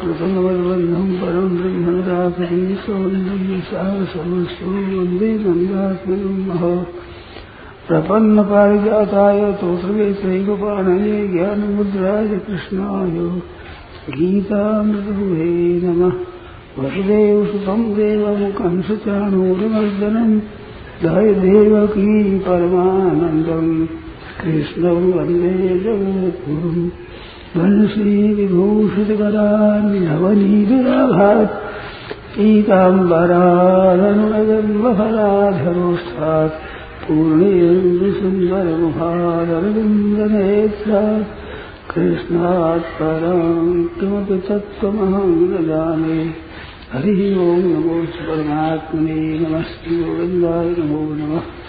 कृतनवद्बन्धम् परम् ब्रह्मणरापति सौन्दर्य साहसमस्तु वंदे महा। प्रपन्नपारिजाताय तोत्रवेत्रैकपाणये ज्ञानमुद्राय कृष्णाय। गीतामृतुभे नमः। वसुदेवसुतं देवमुखंसचाणूरमर्दनम् जय देवकी परमानन्दम्। कृष्णं वंदे जगद्गुरुम्। वंशीविभूषितकरान्यवनीविराभात् पीताम्बरादनुरगन्वफलाधरोष्ठात् पूर्णेन्दुसुन्दरमुखादरविन्दनेत्रात् कृष्णात् परम् किमपि तत्त्वमहं जाने। हरिः ओम् नमो परमात्मने नमस्ते गोविन्दाय नमो नमः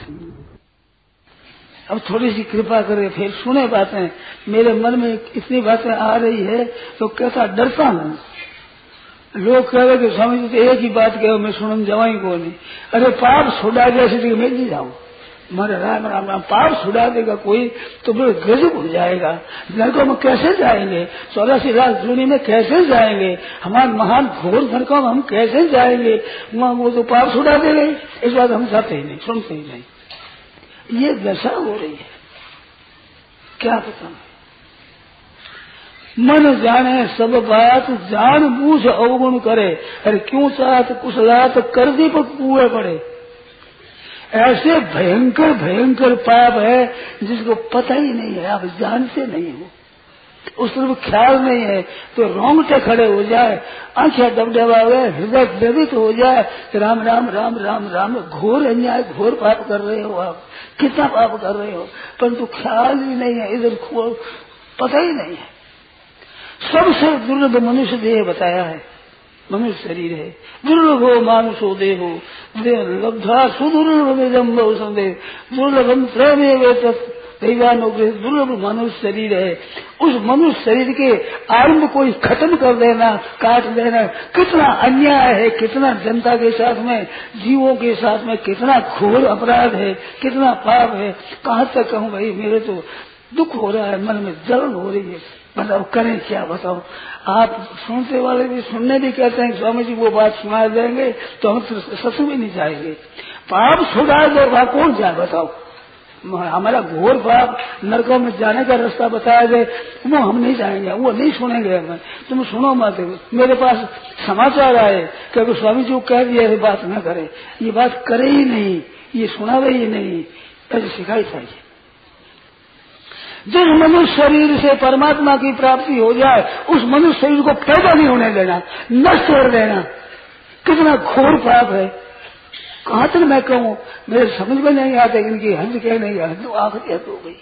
अब थोड़ी सी कृपा करे, फिर सुने बातें। मेरे मन में इतनी बातें आ रही है तो कैसा डरता हूँ लोग कह रहे कि स्वामी जी तो एक ही बात कहो, मैं सुन, जवाई को नहीं अरे, पाप छुड़ा गया, इसलिए मैं नहीं जाऊँ। मारे, राम राम राम, पाप छुड़ा देगा कोई तो बड़े गजब हो जाएगा। नरकों में कैसे जाएँगे? चौरासी लाख जूनी में कैसे जाएँगे? हमारे महान घोर नरकों में हम कैसे जाएँगे? वहाँ वो तो पाप छुड़ा देंगे इस बात हम जाते ही नहीं, सुनते ही नहीं। ये दशा हो रही है। क्या पता? मन जाने, सब बात जान बूझ अवगुण करे। अरे क्यों चाहत कुछ रात कर दी पर पूरे पड़े? ऐसे भयंकर भयंकर पाप है जिसको पता ही नहीं है, आप जानते नहीं हो। उस तरफ़ ख्याल नहीं है तो रोंगटे खड़े हो जाए, आँखें दबदबावे, हृदय द्रवित हो जाए राम राम राम राम राम, घोर अन्याय, घोर पाप कर रहे हो आप, कितना पाप कर रहे हो, परंतु ख्याल ही नहीं है, इधर पता ही नहीं है। सबसे दुर्लभ मनुष्य देह बताया है, मनुष्य शरीर है, दुर्लभो मानुषो देहो लब्धा सुदुर्लभ संदेह दुर्लभम त्रमे दैवानुग्रह दुर्लभ मनुष्य शरीर है। उस मनुष्य शरीर के आरंभ कोई खत्म कर देना, काट देना, कितना अन्याय है, कितना जनता के साथ में, जीवों के साथ में कितना घोर अपराध है, कितना पाप है। कहाँ तक कहूँ भाई, मेरे तो दुख हो रहा है, मन में जलन हो रही है। मतलब करें क्या बताओ? आप सुनते वाले भी, सुनने भी कहते हैं, स्वामी जी वो बात सुना देंगे तो हम ससु भी नहीं जाएँगे। पाप छुड़ा दो कौन जाए, बताओ? हमारा घोर पाप नरकों में जाने का रास्ता बताया जाए वो हम नहीं जाएँगे, वो नहीं सुनेंगे हमें। तुम सुनो मत, मेरे पास समाचार आए कि अगर स्वामी जी को कह दिया ये बात न करे। ये बात करे ही नहीं, ये सुनावे ही नहीं। ऐसे सिखाई चाहिए जिस मनुष्य शरीर से परमात्मा की प्राप्ति हो जाए, उस मनुष्य शरीर को पैदा नहीं होने देना, नष्ट कर देना। कितना घोर पाप है। कहाँ तक मैं कहूँ, मेरे समझ में नहीं आते, इनकी हंस क्या नहीं है हिंदू आखिरी हद हो गई।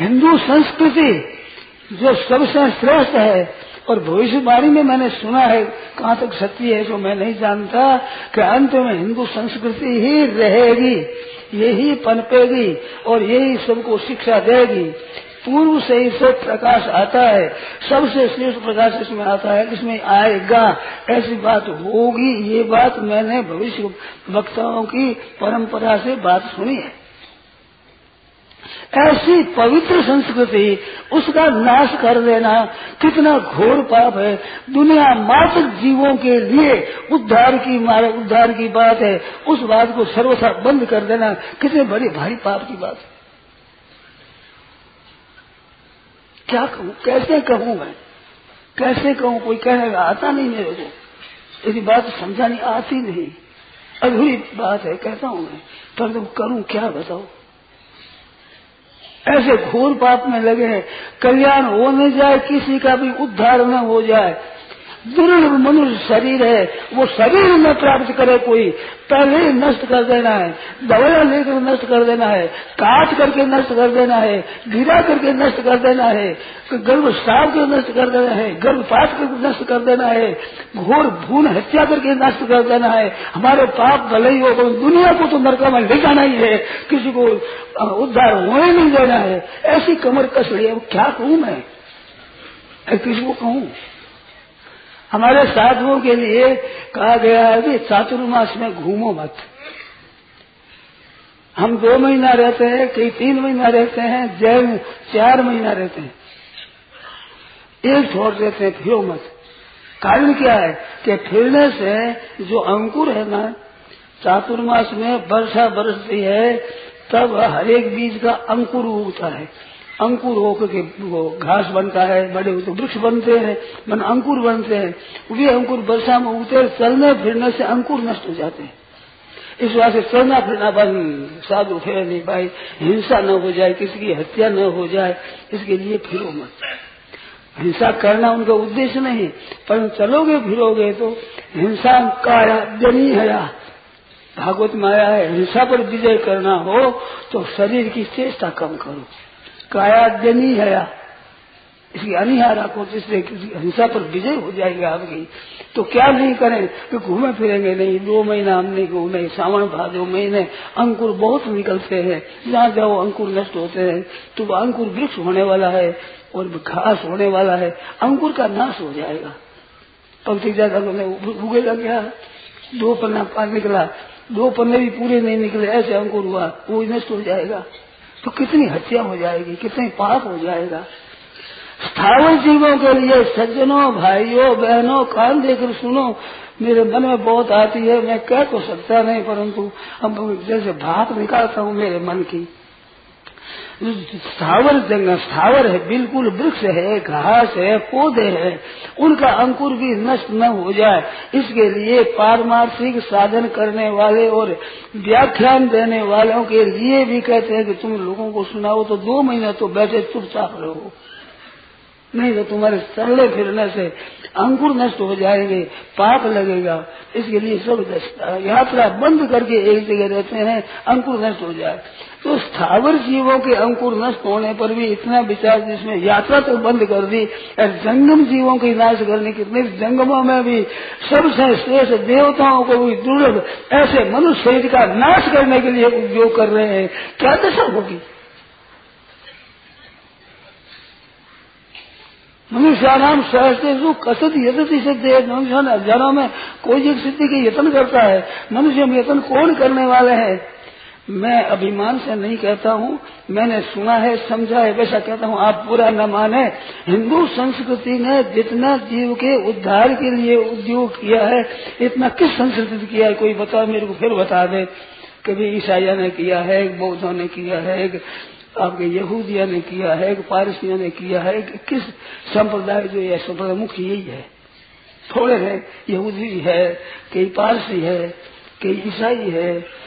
हिंदू संस्कृति जो सबसे श्रेष्ठ है, और भविष्यवाणी में मैंने सुना है, कहाँ तक सत्य है, जो मैं नहीं जानता, कि अंत में हिंदू संस्कृति ही रहेगी, यही पनपेगी, और यही सबको शिक्षा देगी। पूर्व से ही सब प्रकाश आता है। सबसे श्रेष्ठ प्रकाश इसमें आता है इसमें आएगा? ऐसी बात होगी, ये बात मैंने भविष्य वक्ताओं की परंपरा से बात सुनी है। ऐसी पवित्र संस्कृति, उसका नाश कर देना कितना घोर पाप है। दुनिया मात्र जीवों के लिए उद्धार की मारे, उद्धार की बात है। उस बात को सर्वथा बंद कर देना कितने बड़ी भारी पाप की बात है। क्या कहूँ? कैसे कहूँ मैं? कैसे कहूँ? कोई कहने का आता नहीं मेरे को। यदि बात समझानी आती नहीं। अधूरी बात है, कहता हूँ मैं। पर तुम करूँ क्या बताओ? ऐसे घोर पाप में लगे हैं। कल्याण हो जाए, किसी का भी उद्धार न हो जाए। दुर्लभ मनुष्य शरीर है, वो शरीर न प्राप्त करे कोई। पहले नष्ट कर देना है दवाया लेकर नष्ट कर देना है, काट करके नष्ट कर देना है, गिरा करके नष्ट कर देना है, गर्भ साफ़ कर नष्ट कर देना है गर्भपात करके नष्ट कर देना है, घोर भून हत्या करके नष्ट कर देना है। हमारे पाप भले ही हो तो दुनिया को तो नरका में ले जाना ही है। किसी को उद्धार होने नहीं देना है। ऐसी कमर कस रही है क्या कहूँ मैं किसी को कहूँ? हमारे साधुओं के लिए कहा गया है कि चातुर्मास में घूमो मत। हम दो महीना रहते हैं, कई तीन महीना रहते हैं, जैन चार महीना रहते हैं। एक छोड़ देते हैं, फिर मत। कारण क्या है कि फिरने से जो अंकुर है ना, चातुर्मास में वर्षा बरसती है, तब हर एक बीज का अंकुर उगता है। अंकुर होकर के वो घास बनता है, बड़े तो वृक्ष बनते हैं, मन अंकुर बनते हैं। वे अंकुर वर्षा में उगते चलने फिरने से अंकुर नष्ट हो जाते हैं। इस वजह से चलना फिरना बंद। साधु फिर नहीं पाई हिंसा न हो जाए, किसी की हत्या न हो जाए, इसके लिए फिरो मत। हिंसा करना उनका उद्देश्य नहीं, पर चलोगे फिरोगे तो हिंसा का जनी हया भागवत माया है, हिंसा पर विजय करना हो तो शरीर की चेष्टा कम करो। कायाजनी है इसकी अनिहा रखो जिससे किसी हिंसा पर विजय हो जाएगी आपकी तो क्या नहीं करें? कि घूमे फिरेंगे नहीं, दो महीना हम नहीं घूमे, सावन भादो महीने, अंकुर बहुत निकलते हैं। जहाँ जाओ अंकुर नष्ट होते हैं तो अंकुर वृक्ष होने वाला है और घास होने वाला है। अंकुर का नाश हो जाएगा। पंक्ति ज़्यादा उगेगा क्या? दो पन्ना निकला, दो पन्ने भी पूरे नहीं निकले, ऐसे अंकुर हुआ, वो नष्ट हो जाएगा। तो कितनी हत्या हो जाएगी, कितने पाप हो जाएगा। स्थावर जीवों के लिए, सज्जनों, भाइयों, बहनों कान देकर सुनो, मेरे मन में बहुत आती है, मैं कह तो सकता नहीं, परंतु अब जैसे भाप निकालता हूँ मेरे मन की। स्थावर जंगल स्थावर है, बिल्कुल वृक्ष है, घास है, पौधे हैं। उनका अंकुर भी नष्ट न हो जाए। इसके लिए पारमार्थिक साधन करने वाले और व्याख्यान देने वालों के लिए भी कहते हैं कि तुम लोगों को सुनाओ तो दो महीना तो बैठे चुपचाप रहो। नहीं तो तुम्हारे चलने फिरने से अंकुर नष्ट हो जाएँगे, पाप लगेगा। इसके लिए सब यात्रा बंद करके एक जगह रहते हैं, अंकुर नष्ट हो जाए। तो स्थावर जीवों के अंकुर नष्ट होने पर भी इतना विचार जिसमें यात्रा तो बंद कर दी, और जंगम जीवों की नाश करने कितने जंगमों में भी सबसे श्रेष्ठ देवताओं को भी दुर्लभ ऐसे मनुष्य शरीर का नाश करने के लिए उपयोग कर रहे हैं। क्या दशा होगी? मनुष्यानाम सहस्तेषु कसत यदति सिद्धि मनुष्य हज़ारों में, कोई एक सिद्धि के यत्न करता है? मनुष्य में यत्न कौन करने वाले हैं? मैं अभिमान से नहीं कहता हूँ। मैंने सुना है, समझा है वैसा कहता हूँ, आप पूरा न माने। हिंदू संस्कृति ने जितना जीव के उद्धार के लिए उद्योग किया है, इतना किस संस्कृति किया है, कोई बता मेरे को फिर बता दे। कभी ईसाइया ने किया है बौद्धों ने किया है आपके यहूदिया ने किया है पारसियों ने किया है किस संप्रदाय जो है संप्रदाय मुख्य यही है? थोड़े हैं, यहूदी है, कई पारसी है, कई ईसाई है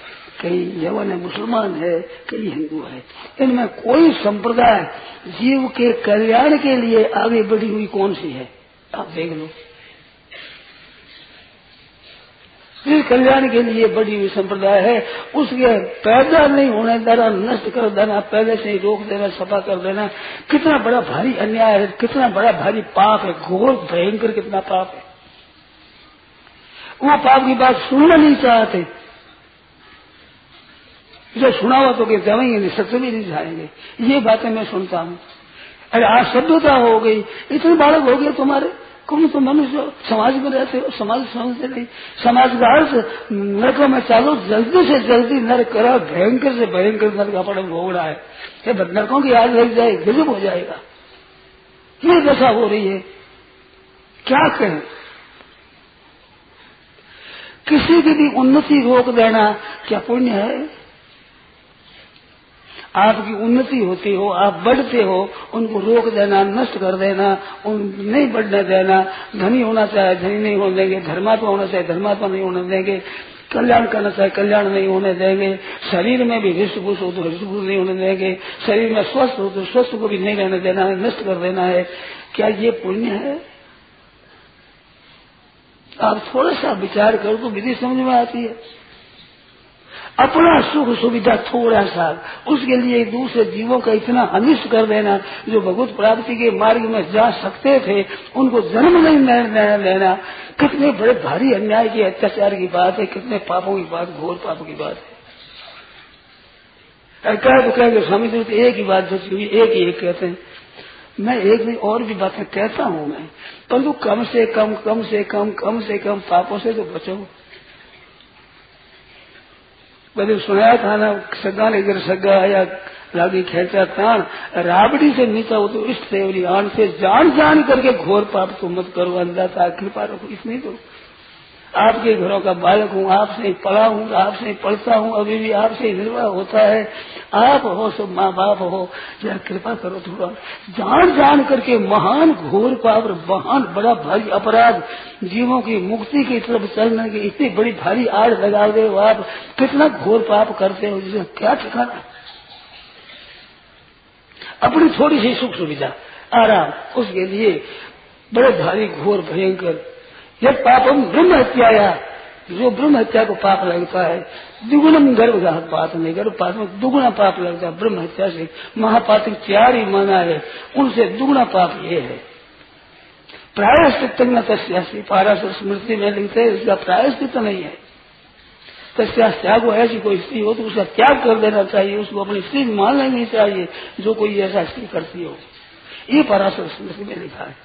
कई यवन है, मुसलमान है, कई हिंदू है। इनमें कोई संप्रदाय जीव के कल्याण के लिए आगे बढ़ी हुई कौन सी है? आप देख लो। फिर कल्याण के लिए बड़ी हुई संप्रदाय है। उसके पैदा नहीं होने देना, नष्ट कर देना, पहले से ही रोक देना, सफ़ा कर देना, कितना बड़ा भारी अन्याय है, कितना बड़ा भारी पाप है। घोर, भयंकर कितना पाप है। वो पाप की बात सुनना नहीं चाहते। जो सुना हुआ तो जाएँगे नहीं, सत्य भी नहीं जाएँगे ये बातें मैं सुनता हूँ। अरे आज सभ्यता हो गई, इतने बालक हो गए तुम्हारे। कौन तो मनुष्य समाज में रहते हो, समाज समझते नहीं। समाज का अर्थ, नरक में चालो, जल्दी से जल्दी नरक करा, भयंकर से भयंकर नरक अपने भोग रहा है। ये नरकों की याद लग जाए, गजब हो जाएगा। ये दशा हो रही है। क्या कहें? किसी की भी उन्नति रोक देना क्या पुण्य है? आपकी उन्नति होती हो, आप बढ़ते हो, उनको रोक देना, नष्ट कर देना, उन नहीं बढ़ने देना। धनी होना चाहे धनी नहीं होने देंगे, धर्मात्मा होना चाहे धर्मात्मा नहीं होने देंगे, कल्याण करना चाहे कल्याण नहीं होने देंगे, शरीर में भी हृष्टपुष हो तो हृष्टपुष नहीं होने देंगे, शरीर में स्वस्थ हो तो स्वस्थ को भी नहीं रहने देना है, नष्ट कर देना है। क्या ये पुण्य है? आप थोड़ा सा विचार करो तो विधि समझ में आती है। अपना सुख सुविधा थोड़ा सा, उसके लिए दूसरे जीवों का इतना अनिष्ट कर देना, जो भगवत प्राप्ति के मार्ग में जा सकते थे, उनको जन्म नहीं लेना। कितने बड़े भारी अन्याय की अत्याचार की बात है, कितने पापों की बात, घोर पापों की बात है। कह तो कहेंगे स्वामी जी तो एक ही बात बची हुई एक ही एक कहते हैं। मैं एक भी और भी बातें कहता हूँ मैं। परंतु कम से कम कम से कम कम से कम पापों से तो बचो। બધું સુનાયા था ना सगा ने गिर सगा या लागी खेचा तान राबड़ी से नीचा वो तो इष्ट देवरी आन से जान जान करके घोर पाप तो मत करो अंदाता कृपा रखो इसमें तो आपके घरों का बालक हूँ, आपसे पढ़ा हूँ, आपसे पढ़ता हूँ, अभी भी आपसे निर्वाह होता है। आप हो सब माँ बाप हो, जरा कृपा करो थोड़ा। जान जान करके महान घोर पाप महान, बड़ा भारी अपराध, जीवों की मुक्ति की तरफ़ चलने की इतनी बड़ी भारी आड़ लगा दे हो आप। कितना घोर पाप करते हो, जिसे क्या ठिकाना? अपनी थोड़ी सी सुख सुविधा आराम, उसके लिए बड़े भारी, घोर, भयंकर जब पापम ब्रह्म हत्याया जो ब्रह्म हत्या को पाप लगता है, दुगुणम गर्भ पाप नहीं गर्भ पाप में दुगुना पाप लगता है, ब्रह्म हत्या से महापातिक चार ही माना है, उनसे दुगुना पाप ये है। प्रायश्चित न तस्यासी पाराशर स्मृति में लिखते हैं इसका प्रायश्चित नहीं है। तस्या त्याग ऐसी कोई स्त्री हो तो उसका त्याग कर देना चाहिए, उसको अपनी स्त्री मान लेनी चाहिए, जो कोई ऐसा स्त्री करती हो। ये पराशर स्मृति में लिखा है।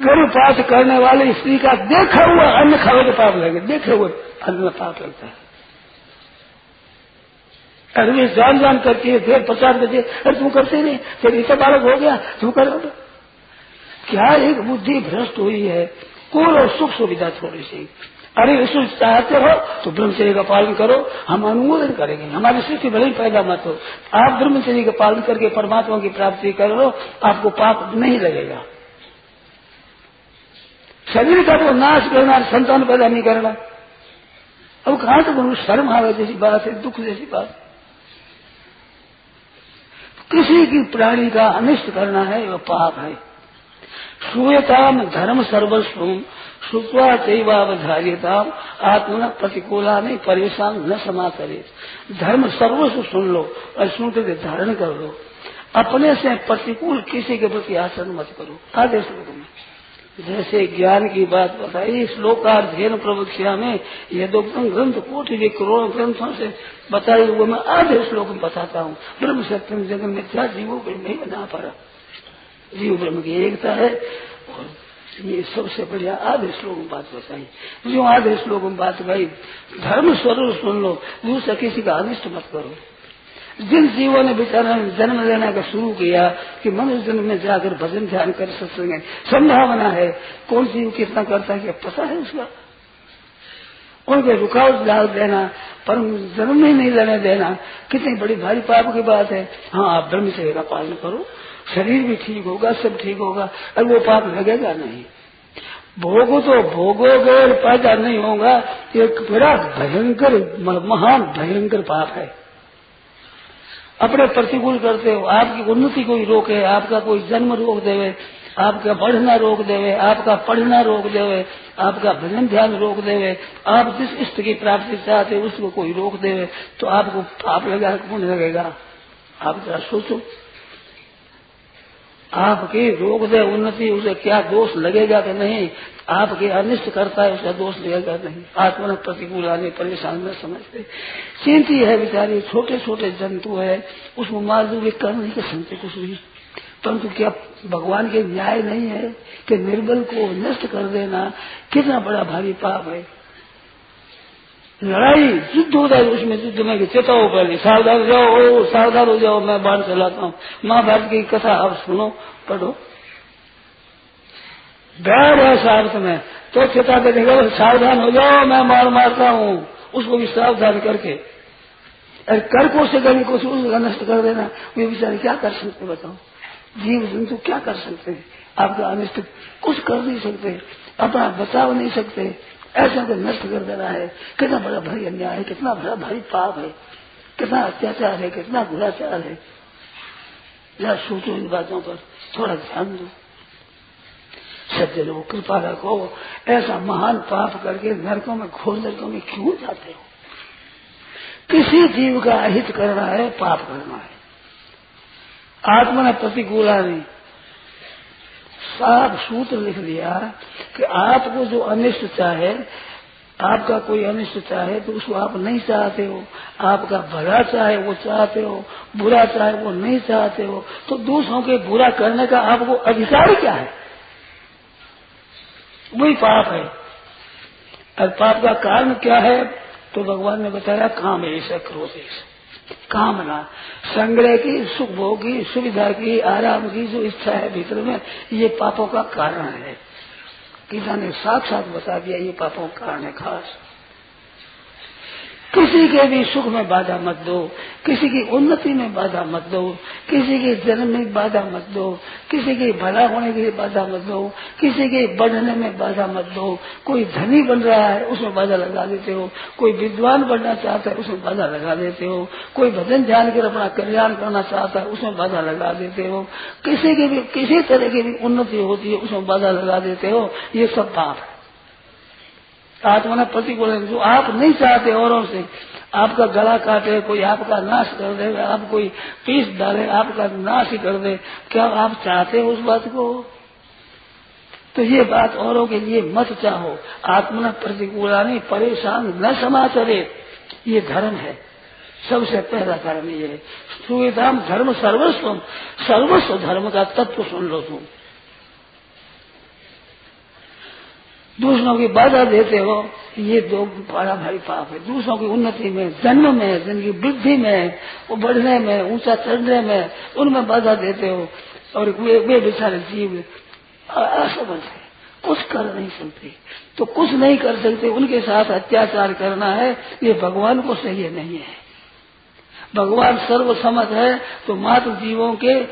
गर्भपात करने वाली स्त्री का देखा हुआ अन्न खावे के पाप लगे देखे हुए अन्न में पाप लगता है। अरे जान जान करती करके फिर पचास बजे अरे तुम करते नहीं फिर इतना बालक हो गया तुम करो क्या एक बुद्धि भ्रष्ट हुई है? कुल और सुख सुविधा थोड़ी सी। अरे विष्णु चाहते हो तो ब्रह्मचर्य का पालन करो, हम अनुमोदन करेंगे। हमारी सृष्टि भले ही पैदा मत हो, आप ब्रह्मचर्य का पालन करके परमात्मा की प्राप्ति कर लो, आपको पाप नहीं लगेगा। शरीर का तो नाश करना, संतान पैदा नहीं करना। अब कहा तो गुरु शर्म आवे जैसी बात है, दुख जैसी बात किसी की प्राणी का अनिष्ट करना है, वह पाप है। श्रूयताम धर्म सर्वस्व श्रुवा चैवावधार्यताम, आत्मन प्रतिकूला नहीं परेशान न समा करे धर्म सर्वस्व सुन लो और सुन करके धारण कर लो। अपने से प्रतिकूल किसी के प्रति आचरण मत करो। आदेश लोगों में जैसे ज्ञान की बात बताई श्लोकाध्ययन प्रवक्षा में ये दो ग्रंथ कोटि के करोड़ों ग्रंथों से बताए हुए मैं आधे श्लोक में बताता हूँ। ब्रह्म सत्यम जगन मिथ्या जीवों को नहीं बना पा रहा जीव ब्रह्म की एकता है और ये सबसे बढ़िया आधे श्लोक में बात बताई। जो आधे श्लोक में बात भाई धर्म स्वरूप सुन लो, दूसरा किसी का अनिष्ट मत करो। जिन जीवों ने बेचारा जन्म लेने का शुरू किया कि मनुष्य जन्म में जाकर भजन ध्यान कर सकते संभावना है। कौन जीव कितना करता है पता है उसका? उनके रुकावट डाल देना पर जन्म ही नहीं लेने देना, कितनी बड़ी भारी पाप की बात है। हाँ आप ब्रह्मचर्य का पालन करो। शरीर भी ठीक होगा, सब ठीक होगा, और वो पाप लगेगा नहीं। भोगो तो भोगोगे पैदा नहीं होगा। एक बड़ा भयंकर महान भयंकर पाप है। अपने प्रतिकूल करते हो। आपकी उन्नति कोई रोके, आपका कोई जन्म रोक देवे, आपका बढ़ना रोक देवे, आपका पढ़ना रोक देवे, आपका भजन ध्यान रोक देवे, आप जिस इष्ट की प्राप्ति चाहते उसको कोई रोक देवे तो आपको पाप लगा लगेगा। आप जरा सोचो। आपकी रोग दे उन्नति, उसे क्या दोष लगेगा कि नहीं? आपके अनिष्ट करता है, उसका दोष लगेगा नहीं? आत्मा प्रतिकूल आने परेशान न समझते। चिंती है बेचारी छोटे छोटे जंतु है उसको मार दूँगे कर नहीं कर सकते कुछ भी। परंतु क्या भगवान के न्याय नहीं है कि निर्बल को नष्ट कर देना कितना बड़ा भारी पाप है? लड़ाई, युद्ध होता है, उसमें युद्ध में चेताओ पहले सावधान हो जाओ सावधान हो जाओ, मैं बाढ़ चलाता हूँ। महाभारत की कथा आप सुनो, पढ़ो। बैर है सार्थ में तो चेता के सावधान हो जाओ, मैं मार मारता हूँ। उसको भी सावधान करके। अरे कर को से गली को उसका नष्ट कर देना। वे बेचारे क्या कर सकते बताओ। जीव जंतु क्या कर सकते आपका अनिष्ट कुछ कर नहीं सकते, अपना बचाव नहीं सकते। ऐसा को नष्ट कर देना है। कितना बड़ा भारी अन्याय है, कितना बड़ा भारी पाप है, कितना अत्याचार है, कितना दुराचार है। या सोचो इन बातों पर, थोड़ा ध्यान दो। सज्जनों कृपा रखो। ऐसा महान पाप करके नरकों में, घोर नरकों में क्यों जाते हो? किसी जीव का अहित करना है, पाप करना है। आत्मा ने प्रतिकूला नहीं साफ़ सूत्र लिख दिया कि आपको जो अनिष्ट चाहे, आपका कोई अनिष्ट चाहे तो उसको आप नहीं चाहते हो। आपका भला चाहे वो चाहते हो, बुरा चाहे वो नहीं चाहते हो तो दूसरों के बुरा करने का आपको अधिकार क्या है? वही पाप है। और पाप का कारण क्या है? तो भगवान ने बताया, काम ऐसा क्रोध ऐसा। कामना। संग्रह की, सुख भोग की, सुविधा की, आराम की, जो इच्छा है भीतर में, ये पापों का कारण है। किसान ने साथ साथ बता दिया, ये पापों का कारण है, खास। किसी के भी सुख में बाधा मत दो, किसी की उन्नति में बाधा मत दो, किसी के जन्म में बाधा मत दो, किसी के भला होने के लिए बाधा मत दो, किसी के बढ़ने में बाधा मत दो। कोई धनी बन रहा है, उसमें बाधा लगा देते हो। कोई विद्वान बनना चाहता है, उसमें बाधा लगा देते हो। कोई भजन ध्यान कर अपना कल्याण करना चाहता है, उसमें बाधा लगा देते हो। किसी की भी, किसी तरह की भी उन्नति होती है, उसमें बाधा लगा देते हो। ये सब पाप है। आत्मा प्रतिकूल जो आप नहीं चाहते औरों से, आपका गला काटे, कोई आपका नाश कर दे, आप कोई पीस डाले, आपका नाश ही कर दे, क्या आप चाहते हो उस बात को? तो ये बात औरों के लिए मत चाहो। आत्मा प्रतिकूला परेशान न समाचरे ये धर्म है। सबसे पहला धर्म ये है। सुविधाम धर्म सर्वस्व सर्वस्व धर्म का तत्व सुन लो तुम। दूसरों की बाधा देते हो ये दो बड़ा भारी पाप है। दूसरों की उन्नति में जन्म में जिनकी वृद्धि में वो बढ़ने में ऊँचा चढ़ने में उनमें बाधा देते हो और वे, वे बेचारे जीव असमर्थ है। कुछ कर नहीं सकते। तो कुछ नहीं कर सकते उनके साथ अत्याचार करना है ये भगवान को सही नहीं है। भगवान सर्वसमत है तो मात्र जीवों के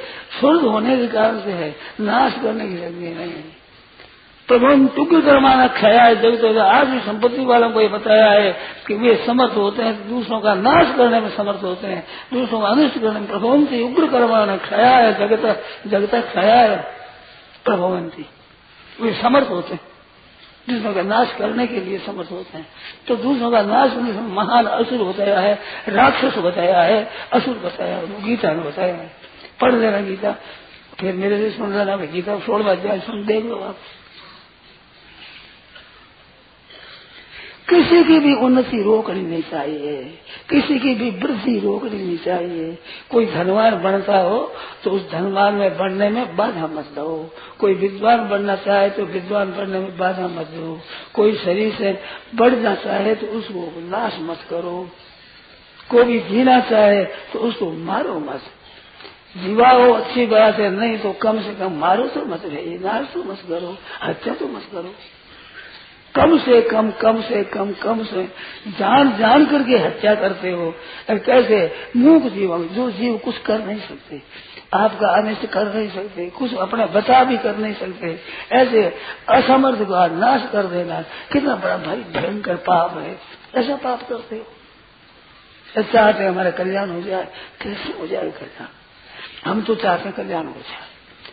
शुद्ध होने के कारण से है नाश करने की ज़रूरत नहीं है। प्रभु टुक करमाना खया है जगत आज भी संपत्ति वालों को ये बताया है कि वे समर्थ होते हैं, दूसरों का नाश करने में समर्थ होते हैं, दूसरों का अनिष्ट करने में प्रभवंती उग्र कर्माना खाया है, जगत जगत खाया है, प्रभवंती। वे समर्थ होते हैं। दूसरों का नाश करने के लिए समर्थ होते हैं। तो दूसरों का नाश करने से महान असुर बताया है, राक्षस बताया है, असुर बताया है गीता में बताया है। पढ़ लेना गीता। फिर मेरे से सुन लेना गीता छोड़ जाए, सुन, देख लो आप। किसी की भी उन्नति रोकनी नहीं चाहिए। किसी की भी वृद्धि रोकनी नहीं चाहिए। कोई धनवान बनता हो तो उस धनवान में बढ़ने में बाधा मत दो। कोई विद्वान बनना चाहे तो विद्वान बनने में बाधा मत दो। कोई शरीर से बढ़ना चाहे तो उसको नाश मत करो। कोई भी जीना चाहे तो उसको मारो मत। जीवा हो, अच्छी बात है, नहीं तो कम से कम मारो तो मत रहे, नाश तो मत करो, हत्या तो मत करो। कम से कम कम से कम कम से जान जान करके हत्या करते हो। और कैसे? मूक जीव, जो जीव कुछ कर नहीं सकते। आपका अनिष्ट कर नहीं सकते, कुछ अपने बचा भी कर नहीं सकते। ऐसे असमर्थ का नाश कर देना, कितना बड़ा भाई भयंकर पाप है। ऐसा पाप करते हो। चाहते हमारा कल्याण हो जाए, कैसे हो जाए कल्याण? हम तो चाहते कल्याण हो जाए।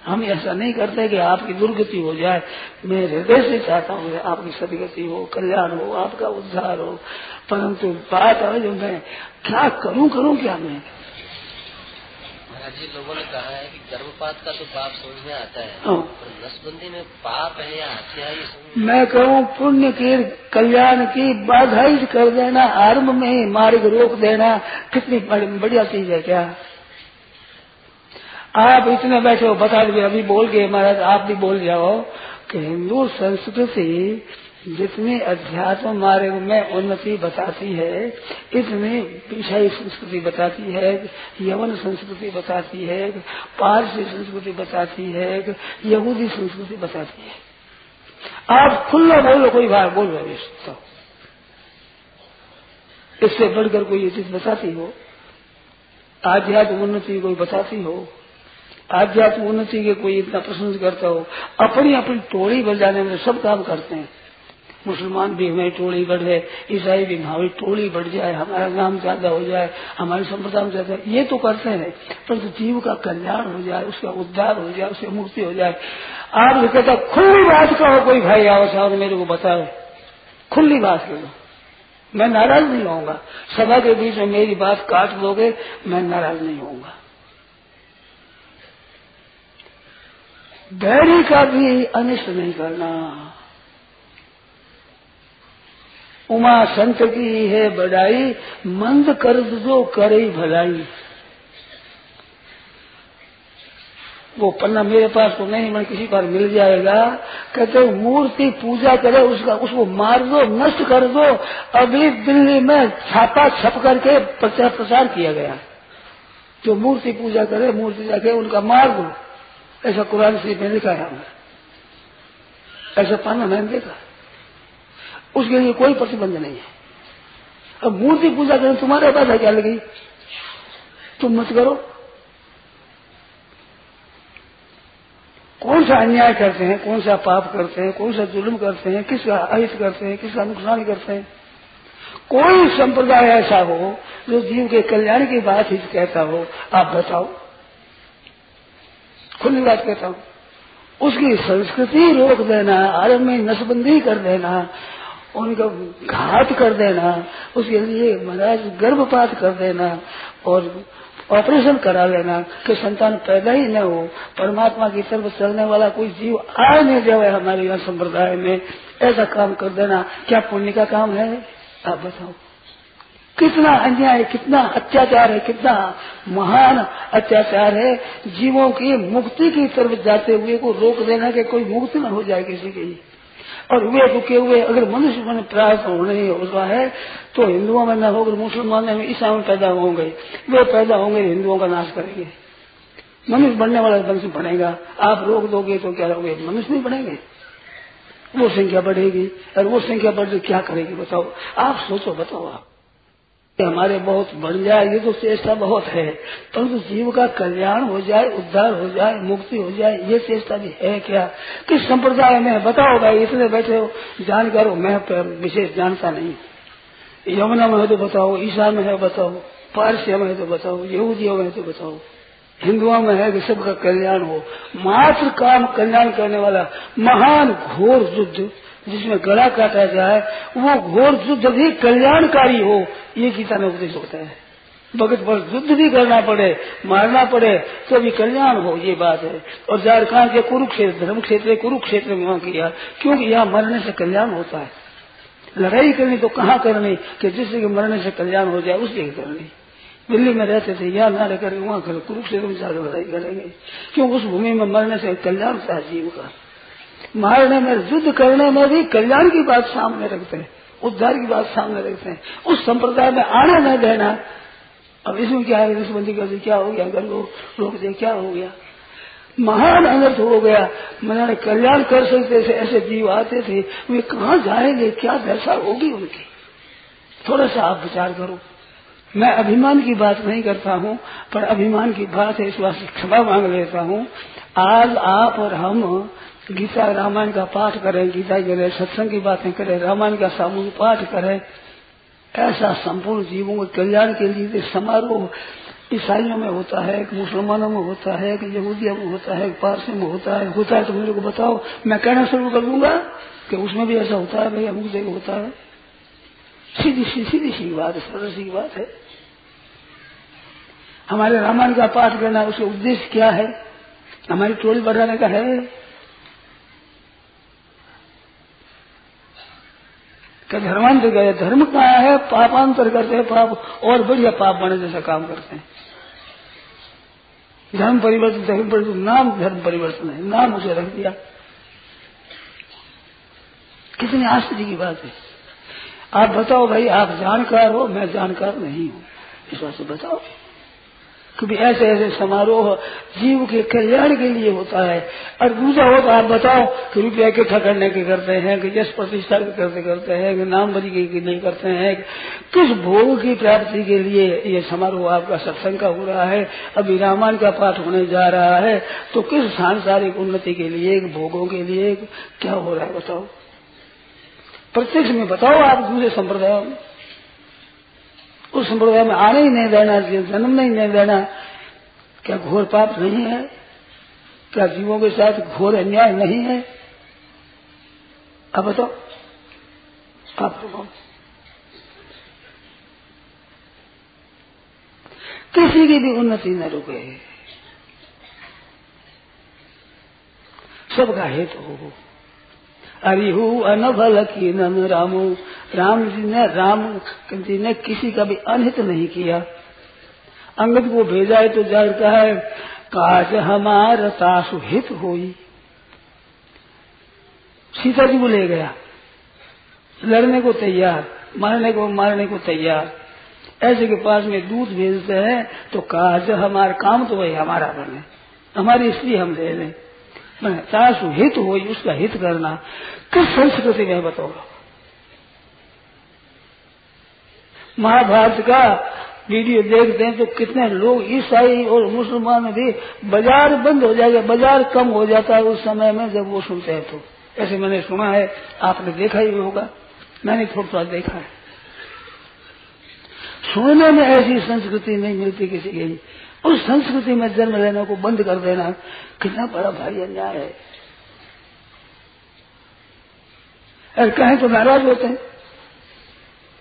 हम ऐसा नहीं करते कि आपकी दुर्गति हो जाए। मैं हृदय से चाहता हूँ आपकी सदगति हो कल्याण हो आपका उद्धार हो। परंतु बात है जो मैं क्या करूँ करूँ क्या मैं? जी लोगों ने कहा है कि गर्भपात का तो पाप समझ में आता है हाँ। नसबंदी में पाप है या हत्या मैं कहूँ पुण्य के कल्याण की बाधा ही कर देना आरंभ में ही मार्ग रोक देना कितनी बढ़िया चीज़ है क्या? आप इतने बैठे हो, बता दीजिए, अभी बोल गए, महाराज, आप भी बोल जाओ कि हिंदू संस्कृति जितनी अध्यात्म मार्ग में उन्नति बताती है, इतनी ईसाई संस्कृति बताती है, यवन संस्कृति बताती है, पारसी संस्कृति बताती है, यहूदी संस्कृति बताती है। आप खुला बोलो कोई बात बोल रहे तो। इससे बढ़कर कोई ये चीज़ बताती हो, आध्यात्म उन्नति कोई बताती हो आध्यात्म उन्नति के कोई इतना प्रशंस करता हो, अपनी अपनी टोली बजाने में सब काम करते हैं। मुसलमान भी हमारी टोली बढ़ जाए, ईसाई भी हमारी टोली बढ़ जाए, हमारा नाम ज़्यादा हो जाए, हमारी संप्रदाय ज़्यादा ये तो करते हैं। परंतु तो जीव का कल्याण हो जाए, उसका उद्धार हो जाए, उसकी मुक्ति हो जाए, आप जो कहता खुली बात कहो, कोई भाई आओ साहब, मेरे को बताओ। खुली बात करो मैं नाराज़ नहीं होऊँगा। सभा के बीच में मेरी बात काट दोगे, मैं नाराज़ नहीं होऊँगा। बैरी का भी अनिष्ट नहीं करना। उमा संत की है बड़ाई, मंद कर जो करे भलाई। वो पन्ना मेरे पास तो नहीं मैं किसी पर मिल जाएगा। कहते मूर्ति पूजा करे, उसका, उसको मार दो, नष्ट कर दो। अगली दिल्ली में छापा छप करके प्रचार प्रसार किया गया। जो मूर्ति पूजा करे, मूर्ति जाके उनका मार दो। ऐसा कुरान से मैंने लिखा है हमने। ऐसा पाना मैंने देखा। उसके लिए कोई प्रतिबंध नहीं है। अब मूर्ति पूजा करें तुम्हारे पास है क्या लगी? तुम मत करो। कौन सा अन्याय करते हैं, कौन सा पाप करते हैं, कौन सा जुल्म करते हैं, किसका अहित करते हैं, किसका नुकसान करते हैं? कोई संप्रदाय ऐसा हो जो जीव के कल्याण की बात ही कहता हो, आप बताओ। खुली बात कहता हूँ। उसकी संस्कृति रोक देना आरंभ में नसबंदी कर देना, उनका घात कर देना, उसके लिए महाराज गर्भपात कर देना और ऑपरेशन करा लेना कि संतान पैदा ही न हो। परमात्मा की तरफ़ चलने वाला कोई जीव आ नहीं जाए हमारे यहाँ संप्रदाय में। ऐसा काम कर देना। क्या पुण्य का काम है? आप बताओ। कितना अन्याय, कितना अत्याचार है, कितना महान अत्याचार है, जीवों की मुक्ति की तरफ़ जाते हुए को रोक देना कि कोई मुक्ति न हो जाए किसी की और वे रुके हुए, अगर मनुष्य मन प्राप्त होने होता है तो हिंदुओं में न होकर मुसलमानों में ईसा में पैदा होंगे। वे पैदा होंगे, हिंदुओं का नाश करेंगे। मनुष्य बनने वाला मनुष्य बढ़ेगा आप रोक दोगे तो क्या होगे मनुष्य नहीं बढ़ेंगे वो संख्या बढ़ेगी, और वो संख्या बढ़ क्या करेगी बताओ? आप सोचो, बताओ आप। हमारे बहुत बढ़ जाए, ये तो चेष्टा बहुत है। परंतु तो जीव का कल्याण हो जाए, उद्धार हो जाए, मुक्ति हो जाए, ये चेष्टा भी है क्या? किस संप्रदाय में बताओ भाई, इतने बैठे हो जानकार हो मैं विशेष जानता नहीं यमुना में है तो बताओ ईशा में है बताओ पारसिया में है तो बताओ, यहूदियों में है तो बताओ। हिंदुओं में है कि सबका कल्याण हो। मात्र काम कल्याण करने वाला महान घोर युद्ध जिसमें गला काटा जाए, वो घोर युद्ध भी कल्याणकारी हो, ये गीता में उपदेश होता है। भगत पर युद्ध भी करना पड़े, मारना पड़े तो भी कल्याण हो, ये बात है। और झारखंड के कुरुक्षेत्र धर्म क्षेत्र कुरुक्षेत्र में वहाँ किया, क्योंकि यहाँ मरने से कल्याण होता है। लड़ाई करनी तो कहाँ करनी, कि जिससे कि मरने से कल्याण हो जाए उससे करनी। दिल्ली में रहते थे, यहाँ ना रहकर वहाँ कर, कुरुक्षेत्र में जाकर लड़ाई करेंगे। क्यों? उस भूमि में मरने से कल्याण था जीव का। मारने में, युद्ध करने में भी कल्याण की बात सामने रखते हैं, उद्धार की बात सामने रखते हैं। उस संप्रदाय में आने न देना। अब इसमें क्या है? नसबंदी कर क्या हो गया? अगर रोक दे क्या हो गया? महान अनर्थ हो गया। मैंने कल्याण कर सकते थे, ऐसे जीव आते थे। वे कहाँ जाएँगे? क्या दशा होगी उनकी? थोड़ा सा आप विचार करो। मैं अभिमान की बात नहीं करता हूँ, पर अभिमान की बात है, इस बात से क्षमा मांग लेता हूँ। आज आप और हम गीता रामायण का पाठ करें, गीता करें सत्संग की बातें करें, रामायण का सामूहिक पाठ करें। ऐसा संपूर्ण जीवों के कल्याण के लिए समारोह ईसाइयों में होता है कि मुसलमानों में होता है कि यहूदियों में होता है पारसी में होता है। होता है तो मेरे को बताओ, मैं कहना शुरू कर दूँगा कि उसमें भी ऐसा होता है भाई अमुक जगह होता है। सीधी सी सीधी सी बात है सरल सी बात है। हमारे रामायण का पाठ करना उसका उद्देश्य क्या है? हमारी टोली बढ़ाने का है? कि धर्मांतर गए, धर्म कहा है, पापांतर करते हैं, पाप, और बढ़िया पाप बने जैसा काम करते हैं। धर्म परिवर्तन धर्म परिवर्तन, नाम धर्म परिवर्तन है, नाम उसे रख दिया। कितनी आश्चर्य की बात है। आप बताओ भाई, आप जानकार हो, मैं जानकार नहीं हूँ। इस बात से बताओ। क्योंकि ऐसे ऐसे समारोह जीव के कल्याण के लिए होता है। और दूसरा हो तो आप बताओ कि रुपया इकट्ठा करने के करते हैं, कि यश प्रतिष्ठा के करते करते हैं, कि नाम बजी के नहीं करते हैं। किस भोग की प्राप्ति के लिए ये समारोह आपका सत्संग का हो रहा है? अभी रामायण का पाठ होने जा रहा है तो किस सांसारिक उन्नति के लिए भोगों के लिए, क्या हो रहा है बताओ? प्रत्यक्ष में बताओ आप दूसरे संप्रदाय में। उस संप्रदाय में आने ही नहीं देना जन्म नहीं नहीं देना क्या घोर पाप नहीं है? क्या जीवों के साथ घोर अन्याय नहीं है? अब बताओ, आप तो किसी की भी उन्नति न रुके। सबका हेतु हो। अरिहु अनभल की नन रामू। राम जी ने राम जी ने किसी का भी अनहित नहीं किया। अंगद को भेजा है तो ज़ाहिर है काज हमार तासु हित होई। सीता जी को ले गया। लड़ने को तैयार, मारने को मारने को तैयार। ऐसे के पास में दूध भेजते हैं तो काज हमारा काम तो वही हमारा बने। हमारी स्त्री हम ले लें। तासु हित हो उसका हित करना। किस संस्कृति में बताओ? महाभारत का वीडियो देखते हैं तो कितने लोग ईसाई और मुसलमान भी बाज़ार बंद हो जाएगा, बाज़ार कम हो जाता है उस समय में जब वो सुनते हैं तो। ऐसे मैंने सुना है, आपने देखा ही होगा। मैंने थोड़ा थोड़ा देखा है। सुनने में ऐसी संस्कृति नहीं मिलती किसी की उस संस्कृति में जन्म लेने को बंद कर देना कितना बड़ा भारी अन्याय है। अगर कहें तो नाराज़ होते हैं।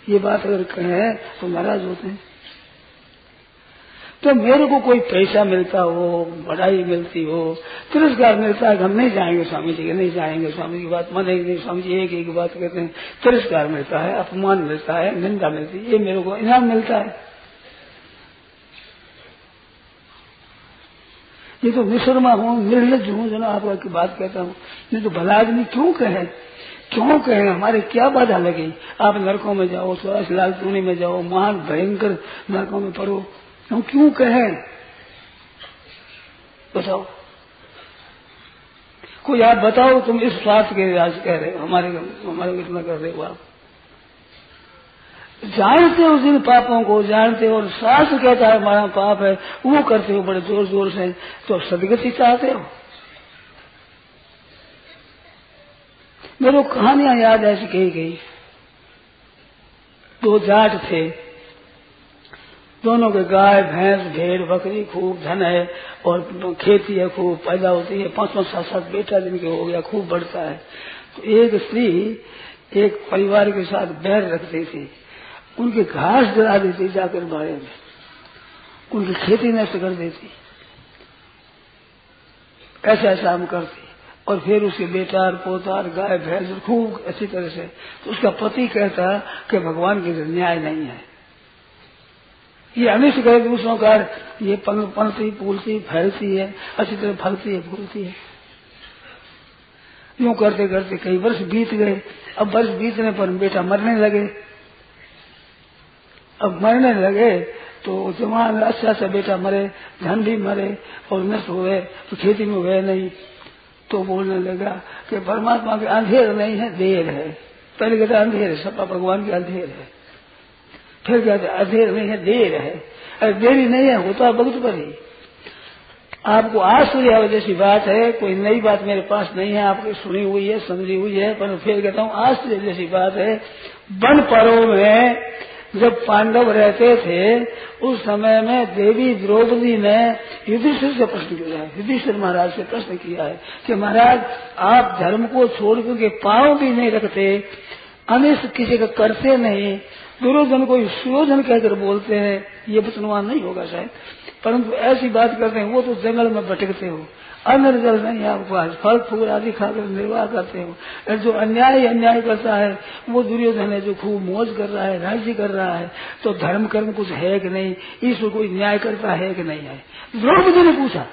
ये बात अगर कहें तो नाराज़ होते हैं। तो मेरे को कोई पैसा मिलता हो बढ़ाई मिलती हो, तिरस्कार मिलता है हम नहीं जाएँगे, स्वामी जी के नहीं जाएँगे, स्वामी की बात मानेंगे नहीं, स्वामी जी एक एक बात कहते हैं, तिरस्कार मिलता है, अपमान मिलता है, निंदा मिलती है, ये मेरे को इनाम मिलता है। ये तो मिश्रमा हूँ, निर्लज हूँ जो आपका की बात कहता हूँ। नहीं तो भला आदमी क्यों कहे? क्यों कहे? हमारे क्या बाधा लगी? आप नरकों में जाओ सुरस लाल टूनी में जाओ, महान, भयंकर नरकों में पढ़ो हम क्यों कहे? बताओ। कोई आप बताओ, तुम इस स्वार्थ के आज कह रहे हो, हमारे हमारे कितना कर रहे हो आप। जानते हो जिन पापों को, जानते हो और शास्त्र कहता है हमारा पाप है। वो करते हो, बड़े ज़ोर ज़ोर से। तो सदगति चाहते हो? मेरे को कहानियाँ याद ऐसी कही गई। दो जाट थे। दोनों के गाय, भैंस, भेड़, बकरी, खूब धन है और खेती है, खूब पैदा होती है। पाँच पाँच सात सात बेटा जिनके हो गया, खूब बढ़ता है। तो एक स्त्री एक परिवार के साथ बैर रखती थी। उनकी घास जला देती जाकर बारे में। उनकी खेती नष्ट कर देती। ऐसा ऐसा हम करती। और फिर उसके बेटार, पोतार, गाय, भैंस, खूब अच्छी तरह से। तो उसका पति कहता कि भगवान के न्याय नहीं है। ये अनिष्ट करे दूसरों का। ये पनती फूलती फैलती है। अच्छी तरह फलती है, फूलती है। यूँ करते करते कई वर्ष बीत गए। अब वर्ष बीतने पर बेटा मरने लगे। अब मरने लगे तो जवान अच्छा अच्छा बेटा मरे, धन भी मरे और नष्ट हुए तो खेती में हुए नहीं। तो बोलने लगा कि परमात्मा के अंधेर नहीं है, देर है। पहले कहते, अंधेर है, सपा भगवान के अंधेर है। फिर कहते, अंधेर नहीं है, देर है। अरे देरी नहीं है, होता वक्त पर ही। आपको आश्चर्य जैसी बात है, कोई नई बात मेरे पास नहीं है, आपकी सुनी हुई है, समझी हुई है, पर फिर कहता हूँ आश्चर्य जैसी बात है, वन पर्व में जब पांडव रहते थे, उस समय में देवी द्रौपदी ने युधिष्ठिर से प्रश्न किया। है युधिष्ठिर महाराज से प्रश्न किया है कि महाराज, आप धर्म को छोड़ करके पाव भी नहीं रखते, अनिष्ट किसी का करते नहीं, दुर्योधन को सुयोधन कहकर बोलते हैं, ये वचनवान नहीं होगा शायद। परंतु ऐसी बात करते हैं, वो तो जंगल में भटकते हो। अन्न जल नहीं आपको आज फल, फूल आदि खाकर निर्वाह करते हो जो अन्याय अन्याय करता है, वो दुर्योधन है जो खूब मौज कर रहा है, राज्य कर रहा है तो धर्म कर्म कुछ है कि नहीं? ईश्वर कोई न्याय करता है कि नहीं है? द्रौपदी ने पूछा।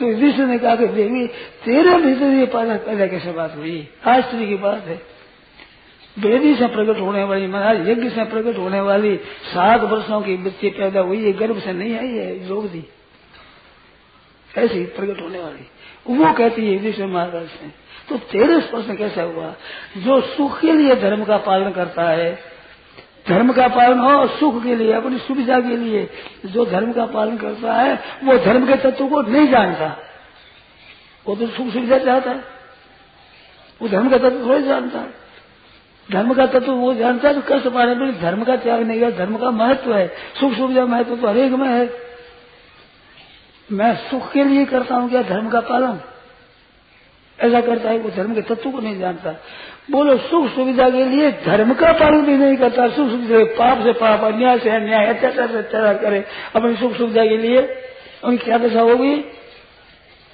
तो विष्णु ने कहा कि देवी, तेरे भीतर ये पैदा कैसे बात हुई? आश्चर्य की बात है। वेदी से प्रकट होने वाली, महाराज, यज्ञ से प्रकट होने वाली सात वर्षों की बच्ची पैदा हुई है गर्भ से नहीं आई है योग ऐसी प्रकट होने वाली। वो कहती है विश्व महाराज से तो तेरे प्रश्न कैसे हुआ? जो सुख के लिए धर्म का पालन करता है, धर्म का पालन हो सुख के लिए, अपनी सुविधा के लिए जो धर्म का पालन करता है, वो धर्म के तत्व को नहीं जानता। वो तो सुख सुविधा चाहता है। वो धर्म का तत्व थोड़ी जानता है। धर्म का तत्व वो जानता है तो कष्ट पर धर्म का त्याग नहीं है, धर्म का महत्व है। सुख सुविधा महत्व तो हरेक में है। मैं सुख के लिए करता हूँ क्या धर्म का पालन? ऐसा करता है वो धर्म के तत्व को नहीं जानता। बोलो, सुख सुविधा के लिए धर्म का पालन भी नहीं करता। सुख सुविधा पाप से पाप, अन्याय से अन्याय, अत्याचार से अत्याचार करे अपनी सुख सुविधा के लिए। उनकी क्या दशा होगी?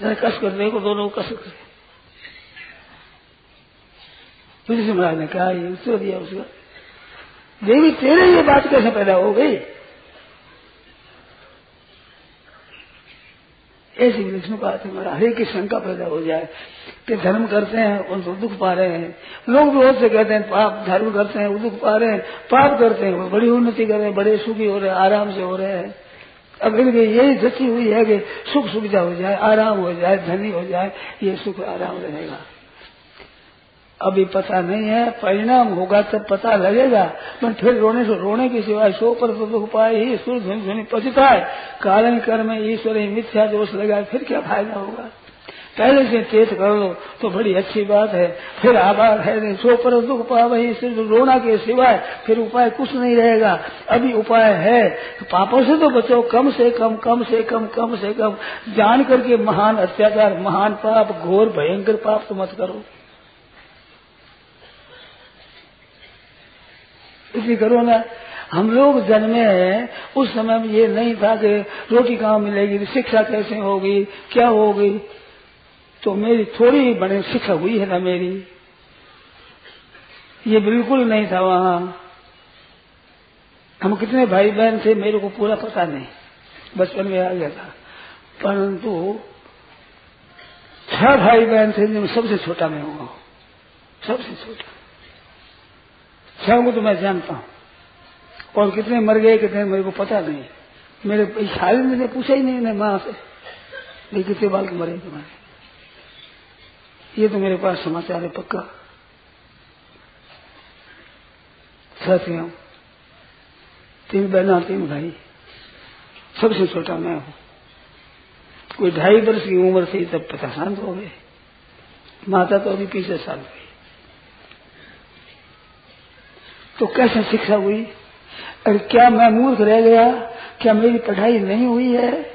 कष्ट करने को दोनों कष्ट करे। तुलसी महाराज ने कहा, ये उत्तर दिया उसका। देवी, तेरे ये बात कैसे पैदा हो गई? ऐसी विष्णु का हमारा हरे की शंका पैदा हो जाए, कि धर्म करते हैं उनको दुख पा रहे हैं। लोग भी बहुत से कहते हैं, पाप धर्म करते हैं, वो दुख पा रहे हैं, पाप करते हैं, वो बड़ी उन्नति कर रहे हैं, बड़े सुखी हो रहे हैं, आराम से हो रहे हैं। अब इनकी यही दृष्टि हुई है कि सुख सुविधा हो जाए, आराम हो जाए, धनी हो जाए, ये सुख आराम रहेगा। अभी पता नहीं है, परिणाम होगा तब पता लगेगा। पर फिर रोने से रोने की सिवाय सो पर दुख पाए ही, सुर ध्वनि ध्वनि पचता है कारण कर्म ईश्वर ही मिथ्या दोष लगा फिर क्या फ़ायदा होगा? पहले से चेत कर लो तो बड़ी अच्छी बात है। फिर आभार है नहीं, सो पर दुख पा वही, सिर्फ़ रोना के सिवाय फिर उपाय कुछ नहीं रहेगा। अभी उपाय है, पापों से तो बचो, कम से कम कम से कम कम से कम। जान करके महान अत्याचार, महान पाप, घोर, भयंकर पाप तो मत करो। इसी करो ना। हम लोग जन्मे हैं, उस समय में ये नहीं था कि रोटी कहाँ मिलेगी, शिक्षा कैसे होगी, क्या होगी। तो मेरी थोड़ी बड़ी शिक्षा हुई है ना मेरी। ये बिल्कुल नहीं था वहाँ। हम कितने भाई बहन थे, मेरे को पूरा पता नहीं। बचपन में आ गया था। परंतु छह भाई बहन थे, जिनमें सबसे छोटा मैं हुआ सबसे छोटा। छह को तो मैं जानता हूँ। और कितने मर गए, कितने मेरे को पता नहीं। मेरे शादी ने पूछा ही नहीं माँ से ये कितने बाल मरे तुम्हारे। ये तो मेरे पास समाचार है पक्का। साथियों, तीन बहना तीन भाई। सबसे छोटा मैं हूँ। कोई ढाई वर्ष की उम्र थी तब शांत हो गए। माता तो अभी पीछे साल गई तो कैसे शिक्षा हुई? अरे क्या मैं मूर्ख रह गया? क्या मेरी पढ़ाई नहीं हुई है?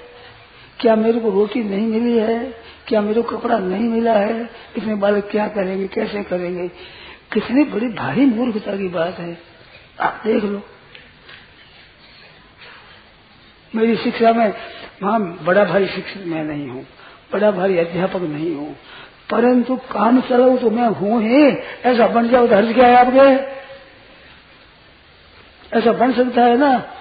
क्या मेरे को रोटी नहीं मिली है? क्या मेरे को कपड़ा नहीं मिला है? इतने बालक क्या करेंगे? कैसे करेंगे? कितनी बड़ी भारी मूर्खता की बात है। आप देख लो। मेरी शिक्षा में वहाँ बड़ा भारी शिक्षक मैं नहीं हूँ। बड़ा भारी अध्यापक नहीं हूँ। परंतु काम चलाऊ तो मैं हूँ ही। ऐसा बन जाओ तो हर्ज क्या है आपके? ऐसा बन सकता है ना?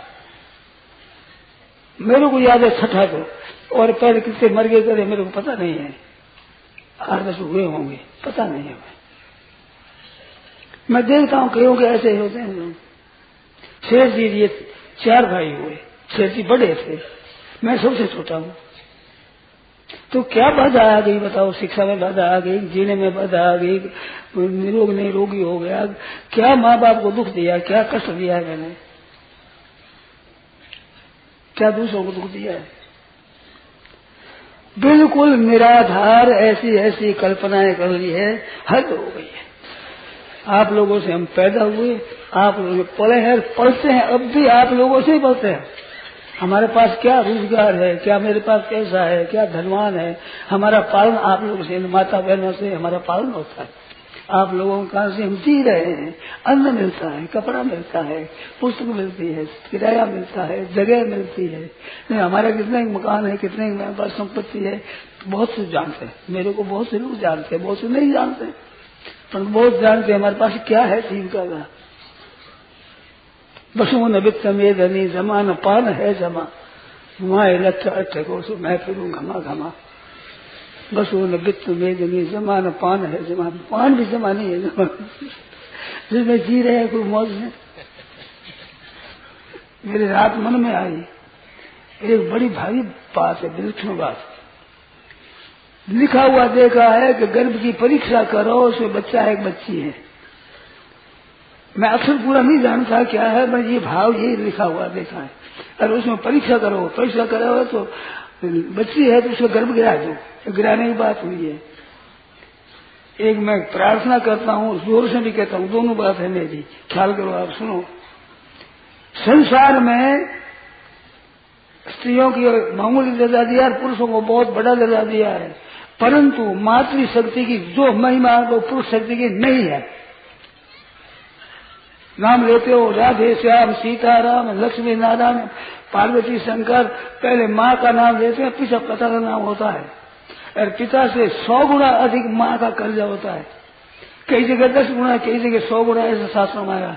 मेरे को याद है छठा को। और पहले कितने मर गए करे मेरे को पता नहीं है। आठ दस हुए होंगे, पता नहीं है। मैं देखता हूँ, कहीं के ऐसे होते हैं। शेर जी, ये चार भाई हुए। शेर जी बड़े थे। मैं सबसे छोटा हूँ। तो क्या बाधा आ गई बताओ? शिक्षा में बाधा आ गई, जीने में बाधा आ गई निरोग नहीं, रोगी हो गया। क्या माँ बाप को दुख दिया? क्या कष्ट दिया है मैंने? क्या दूसरों को दुख दिया है? बिल्कुल निराधार ऐसी ऐसी कल्पनाएँ कर ली है, हद हो गई है। आप लोगों से हम पैदा हुए, आप लोग पढ़े हैं पढ़ते हैं, अब भी आप लोगों से ही पढ़ते हैं। हमारे पास क्या रोज़गार है, क्या मेरे पास कैसा है, क्या धनवान है? हमारा पालन आप लोगों से, माता बहनों से हमारा पालन होता है। आप लोगों का से हम जी रहे हैं, अन्न मिलता है, कपड़ा मिलता है, पुस्तक मिलती है, किराया मिलता है, जगह मिलती है। नहीं, हमारा कितने मकान है, कितने पास संपत्ति है, बहुत से जानते हैं। मेरे को बहुत से लोग जानते हैं, बहुत से नहीं जानते पर बहुत जानते हैं हमारे पास क्या है, जीविका का। बसुन वित्त में धनी जमा न पान है जमा। वहाँ लक्ष अठ मैं फिरूं घमा घमा। बसुन वित्त में धनी जमा न पान है जमा पान भी जमा नहीं है, जमा। जिसमें जी रहे कोई मौज में मेरे रात मन में आई। एक बड़ी भारी बात है विलक्षण बात। लिखा हुआ देखा है कि गर्भ की परीक्षा करो, उसमें बच्चा है एक बच्ची है। मैं अक्षर पूरा नहीं जानता क्या है मैं ये भाव ये लिखा हुआ देखा है। अगर उसमें परीक्षा करो परीक्षा करो तो बच्ची है तो उसको गर्भ गिरा दो गिराने की बात हुई है। एक मैं प्रार्थना करता हूँ, ज़ोर से भी कहता हूँ, दोनों बात है मेरी, ख्याल करो आप, सुनो। संसार में स्त्रियों की मामूली दर्जा दिया और पुरुषों को बहुत बड़ा दर्जा दिया है, परंतु मातृशक्ति की जो महिमा वो पुरुष शक्ति की नहीं है। नाम लेते हो, राधे श्याम, सीताराम, लक्ष्मी नारायण, पार्वती शंकर, पहले माँ का नाम लेते हैं पीछे पिता का नाम होता है। और पिता से सौ गुना अधिक माँ का कर्जा होता है। कई जगह दस गुना कई जगह सौ गुना ऐसा शास्त्र में आया।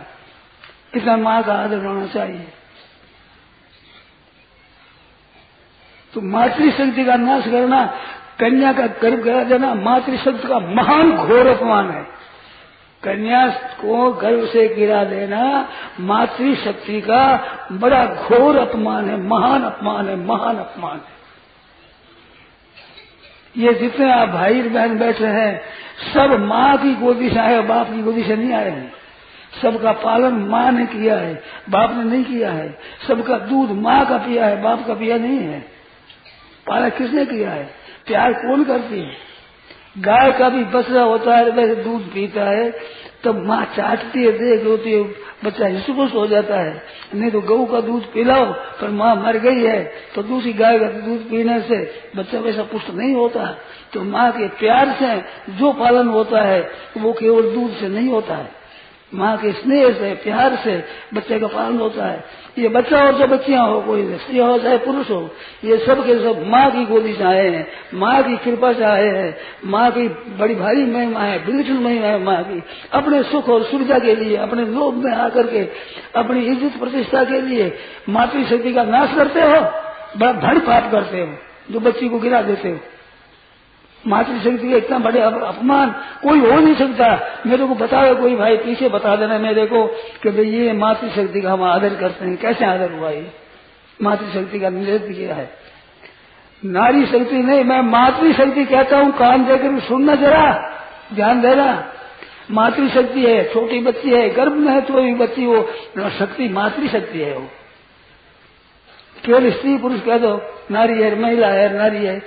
इतना माँ का आदर होना चाहिए। तो मातृशक्ति का नाश करना, कन्या का गर्भ करा देना, मातृशक्ति का महान घोर अपमान है। कन्या को गर्भ से गिरा देना मातृशक्ति का बड़ा घोर अपमान है, महान अपमान है, महान अपमान है। ये जितने आप भाई बहन बैठे हैं, सब माँ की गोदी से आए बाप की गोदी से नहीं आए हैं। सबका पालन माँ ने किया है, बाप ने नहीं किया है। सबका दूध माँ का पिया है, बाप का पिया नहीं है। पालन किसने किया है? प्यार कौन करती है? गाय का भी बसरा होता है, वैसे दूध पीता है, तब माँ चाटती है देख रोती है, बच्चा हिस्सुकुश हो जाता है। नहीं तो गऊ का दूध पिलाओ, पर माँ मर गई है तो दूसरी गाय का दूध पीने से बच्चा वैसा पुष्ट नहीं होता। तो माँ के प्यार से जो पालन होता है, वो केवल दूध से नहीं होता है। माँ के स्नेह से, प्यार से बच्चे का पालन होता है। ये बच्चा और जो बच्चियाँ हो, कोई स्त्री हो चाहे पुरुष हो, ये सब के सब माँ की गोदी से आए हैं। माँ की कृपा से आए हैं। माँ की बड़ी भारी महिमा है बिल्कुल महिमा है माँ की। अपने सुख और सुविधा के लिए, अपने लोभ में आकर के, अपनी इज़्ज़त प्रतिष्ठा के लिए मातृशक्ति का नाश करते हो, बड़ा भड़ पाप करते हो, जो बच्ची को गिरा देते हो। मातृशक्ति का इतना बड़े अपमान कोई हो नहीं सकता। मेरे को बताओ, कोई भाई पीछे बता देना मेरे को कि भाई ये मातृशक्ति का हम आदर करते हैं। कैसे आदर हुआ ये? मातृशक्ति का नृत्य किया है। नारी शक्ति नहीं, मैं मातृशक्ति कहता हूँ। कान देकर सुनना जरा, ध्यान देना। मातृशक्ति है, छोटी बच्ची है, गर्भ में है तो भी बच्ची वो शक्ति, मातृशक्ति है वो। केवल स्त्री पुरुष कह दो, नारी है, महिला है, नारी है।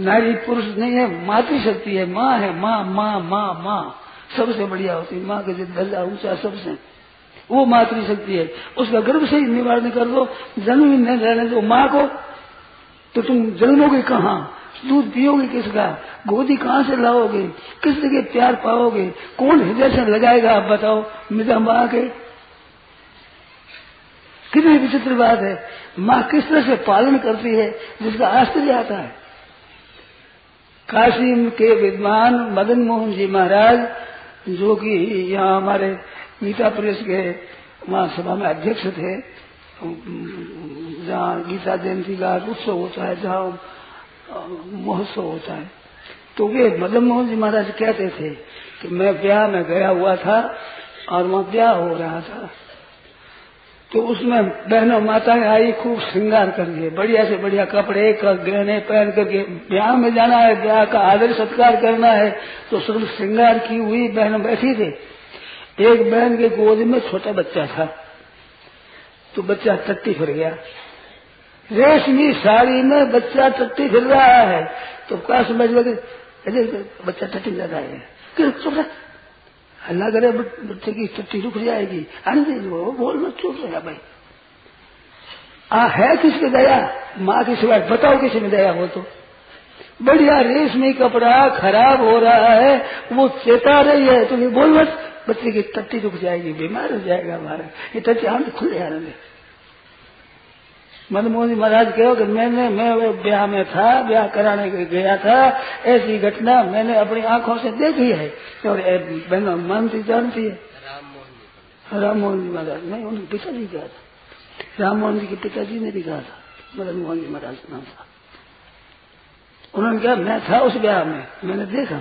नारी पुरुष नहीं है मातृशक्ति है, माँ है, माँ माँ माँ माँ। सबसे बढ़िया होती है, माँ का दर्जा ऊँचा सबसे। वो मातृशक्ति है। उसका गर्भ से ही निवारण कर दो जन्म ही नहीं रहने दो माँ को। तो तुम जन्मोगे कहाँ? दूध पियोगे किसका? गोदी कहाँ से लाओगे? किस जगह प्यार पाओगे? कौन हृदय से लगाएगा, आप बताओ। मृदा माँ के। कितनी विचित्र बात है। माँ किस तरह से पालन करती है, जिसका आश्चर्य आता है। काशी के विद्वान मदन मोहन जी महाराज, जो कि यहाँ हमारे गीता प्रेस के वहाँ सभा में अध्यक्ष थे, जहाँ गीता जयंती का उत्सव होता है, जहाँ महोत्सव होता है। तो वे मदन मोहन जी महाराज कहते थे कि मैं ब्याह में गया हुआ था और वहाँ ब्याह हो रहा था। तो उसमें बहनों, माताएँ आई, खूब श्रृंगार करके बढ़िया से बढ़िया कपड़े गहने पहन करके, ब्याह में जाना है, ब्याह का आदर सत्कार करना है तो सब श्रृंगार की हुई बहन बैठी थी। एक बहन के गोद में छोटा बच्चा था तो बच्चा टट्टी फिर गया। रेशमी साड़ी में बच्चा टट्टी फिर रहा है तो क्या समझ लगे बच्चा टट्टी ज़्यादा है। हल्ला करे बच्चे की स्थिति रुक जाएगी अरे दे वो बोल मत चुप रहा भाई। आ, है किसके दया? माँ की सिवाय बताओ किसी में दया हो तो। बढ़िया रेशमी कपड़ा खराब हो रहा है, वो चेता रही है, तुम्हें बोल मत। बच्चे की तट्टी रुक जाएगी बीमार हो जाएगा हमारा ये टट्टी हम रहे जाने मनमोहन महाराज कहो कि मैंने, मैं ब्याह में था, ब्याह कराने के गया था, ऐसी घटना मैंने अपनी आँखों से देखी है और बहनों मानती, जानती है। राम मोहन जी महाराज, नहीं, उनके पिताजी कहा था। राम मोहन जी के पिताजी ने भी कहा था मदन मोहन जी महाराज का नाम था। उन्होंने कहा, मैं था उस ब्याह में, मैंने देखा।